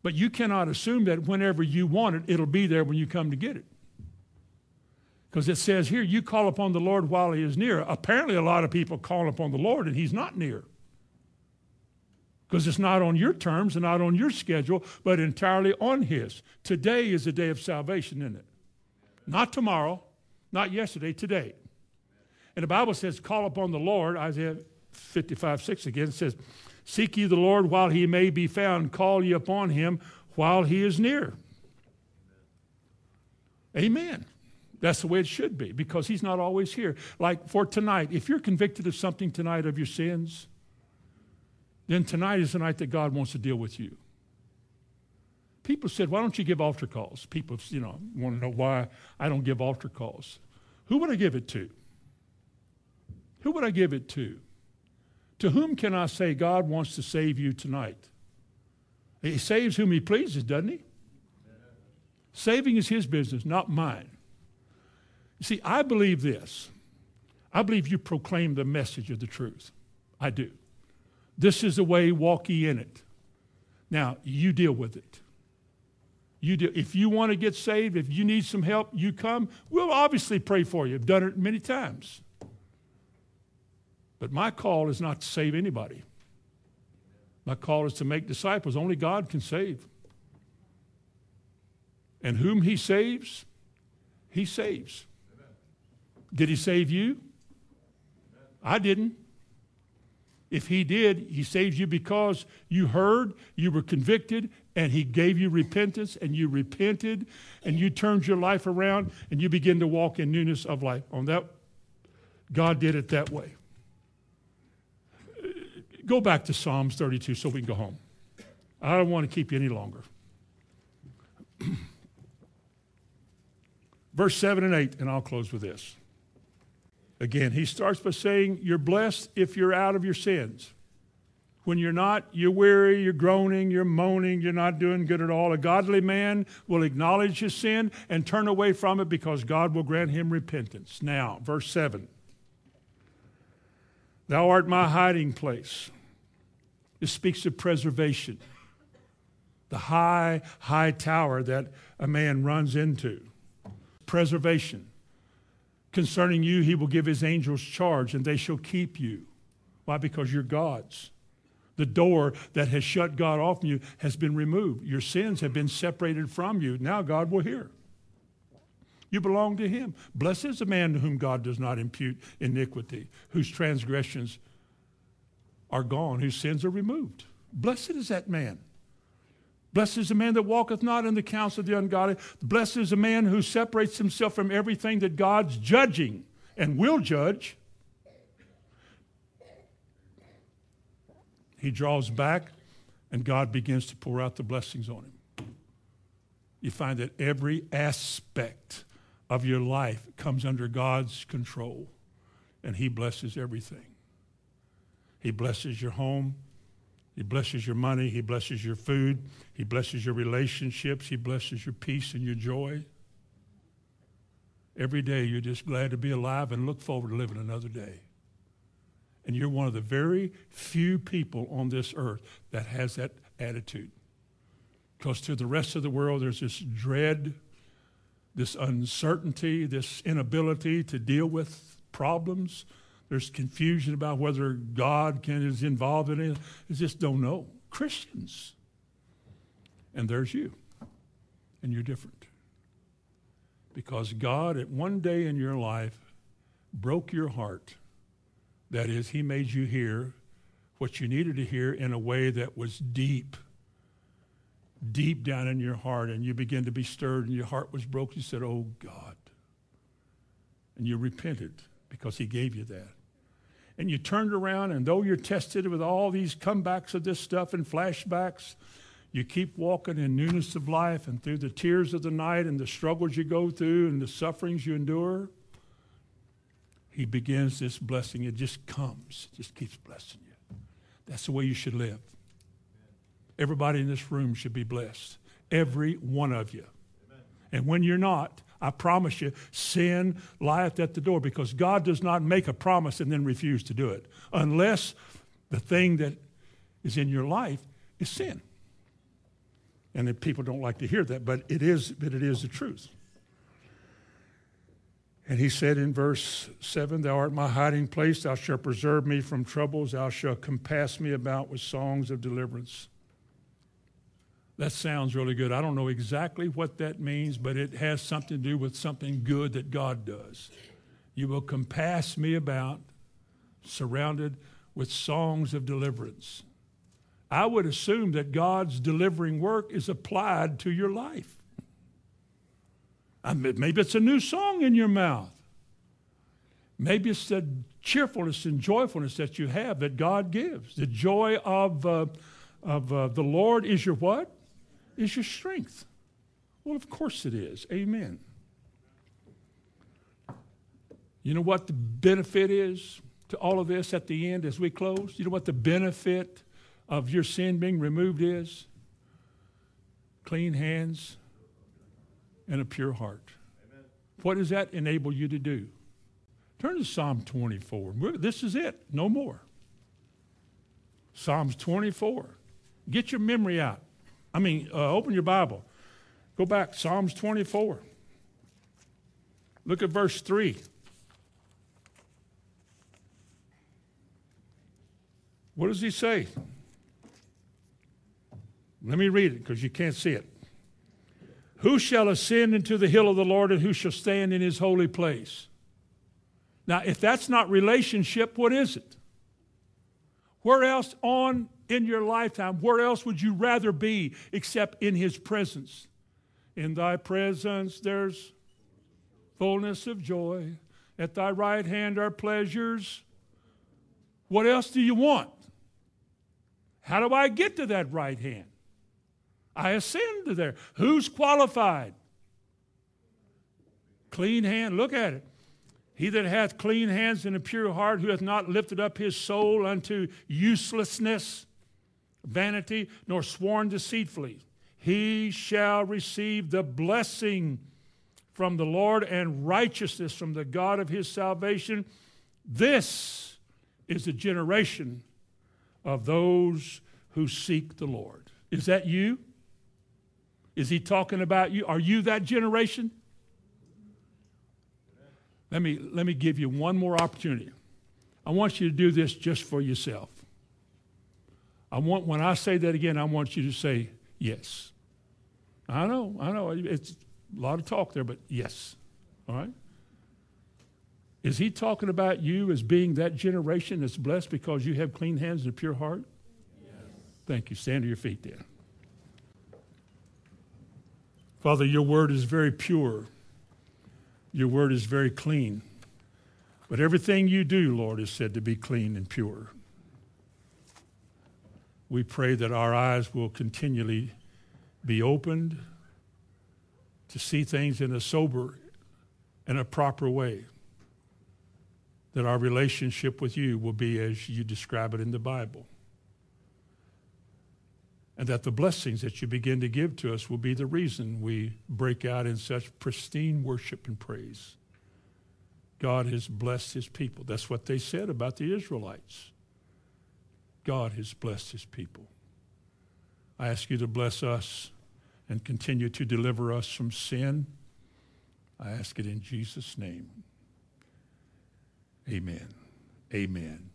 But you cannot assume that whenever you want it, it'll be there when you come to get it. Because it says here, you call upon the Lord while he is near. Apparently, a lot of people call upon the Lord and he's not near because it's not on your terms and not on your schedule, but entirely on His. Today is the day of salvation, isn't it? Not tomorrow, not yesterday, today. And the Bible says, call upon the Lord, Isaiah 55, 6 again, says, Seek ye the Lord while he may be found, call ye upon him while he is near. Amen. That's the way it should be because he's not always here. Like for tonight, if you're convicted of something tonight of your sins, then tonight is the night that God wants to deal with you. People said, Why don't you give altar calls? People, you know, want to know why I don't give altar calls. Who would I give it to? Who would I give it to? To whom can I say God wants to save you tonight? He saves whom he pleases, doesn't he? Saving is his business, not mine. You see, I believe this. I believe you proclaim the message of the truth. I do. This is the way, walk ye in it. Now, you deal with it. You do. If you want to get saved, if you need some help, you come. We'll obviously pray for you. I've done it many times. But my call is not to save anybody. My call is to make disciples. Only God can save. And whom He saves, He saves. Did He save you? I didn't. If He did, He saved you because you heard, you were convicted, and He gave you repentance, and you repented, and you turned your life around, and you begin to walk in newness of life. On that, God did it that way. Go back to Psalms 32 so we can go home. I don't want to keep you any longer. Verse 7 and 8, and I'll close with this. Again, he starts by saying, You're blessed if you're out of your sins. When you're not, you're weary, you're groaning, you're moaning, you're not doing good at all. A godly man will acknowledge his sin and turn away from it because God will grant him repentance. Now, verse 7 Thou art my hiding place. It speaks of preservation, the high, high tower that a man runs into. Preservation. Concerning you, he will give his angels charge, and they shall keep you. Why? Because you're God's. The door that has shut God off from you has been removed. Your sins have been separated from you. Now God will hear. You belong to him. Blessed is the man to whom God does not impute iniquity, whose transgressions are gone, whose sins are removed. Blessed is that man. Blessed is the man that walketh not in the counsel of the ungodly. Blessed is the man who separates himself from everything that God's judging and will judge. He draws back, and God begins to pour out the blessings on him. You find that every aspect of your life comes under God's control, and He blesses everything. He blesses your home. He blesses your money. He blesses your food. He blesses your relationships. He blesses your peace and your joy. Every day you're just glad to be alive and look forward to living another day. And you're one of the very few people on this earth that has that attitude. Because to the rest of the world, there's this dread, this uncertainty, this inability to deal with problems, there's confusion about whether God can, is involved in it. They just don't know. Christians. And there's you. And you're different. Because God, at one day in your life, broke your heart. That is, He made you hear what you needed to hear in a way that was deep, deep down in your heart. And you began to be stirred, and your heart was broken. You said, Oh, God. And you repented because He gave you that and you turned around, and though you're tested with all these comebacks of this stuff and flashbacks, you keep walking in newness of life and through the tears of the night and the struggles you go through and the sufferings you endure. He begins this blessing. It just comes, it just keeps blessing you. That's the way you should live. Everybody in this room should be blessed. Every one of you. Amen. And when you're not, I promise you, sin lieth at the door because God does not make a promise and then refuse to do it unless the thing that is in your life is sin. And that people don't like to hear that, but it is, but it is the truth. And he said in verse 7 Thou art my hiding place, thou shalt preserve me from troubles, thou shalt compass me about with songs of deliverance. That sounds really good. I don't know exactly what that means, but it has something to do with something good that God does. You will compass me about, surrounded with songs of deliverance. I would assume that God's delivering work is applied to your life. I mean, maybe it's a new song in your mouth. Maybe it's the cheerfulness and joyfulness that you have that God gives. The joy of, uh, of uh, the Lord is your what? Is your strength. Well, of course it is. Amen. You know what the benefit is to all of this at the end as we close? You know what the benefit of your sin being removed is? Clean hands and a pure heart. Amen. What does that enable you to do? Turn to Psalm 24. This is it, no more. Psalms 24. Get your memory out. I mean, uh, open your Bible. Go back, Psalms 24. Look at verse 3. What does he say? Let me read it because you can't see it. Who shall ascend into the hill of the Lord and who shall stand in his holy place? Now, if that's not relationship, what is it? Where else on in your lifetime, where else would you rather be except in his presence? In thy presence there's fullness of joy. At thy right hand are pleasures. What else do you want? How do I get to that right hand? I ascend to there. Who's qualified? Clean hand. Look at it. He that hath clean hands and a pure heart, who hath not lifted up his soul unto uselessness, vanity, nor sworn deceitfully, he shall receive the blessing from the Lord and righteousness from the God of his salvation. This is the generation of those who seek the Lord. Is that you? Is he talking about you? Are you that generation? Let me, let me give you one more opportunity. I want you to do this just for yourself. I want, when I say that again, I want you to say yes. I know, I know. It's a lot of talk there, but yes. All right? Is he talking about you as being that generation that's blessed because you have clean hands and a pure heart? Yes. Thank you. Stand to your feet then. Father, your word is very pure. Your word is very clean. But everything you do, Lord, is said to be clean and pure. We pray that our eyes will continually be opened to see things in a sober and a proper way. That our relationship with you will be as you describe it in the Bible and that the blessings that you begin to give to us will be the reason we break out in such pristine worship and praise. God has blessed his people. That's what they said about the Israelites. God has blessed his people. I ask you to bless us and continue to deliver us from sin. I ask it in Jesus' name. Amen. Amen.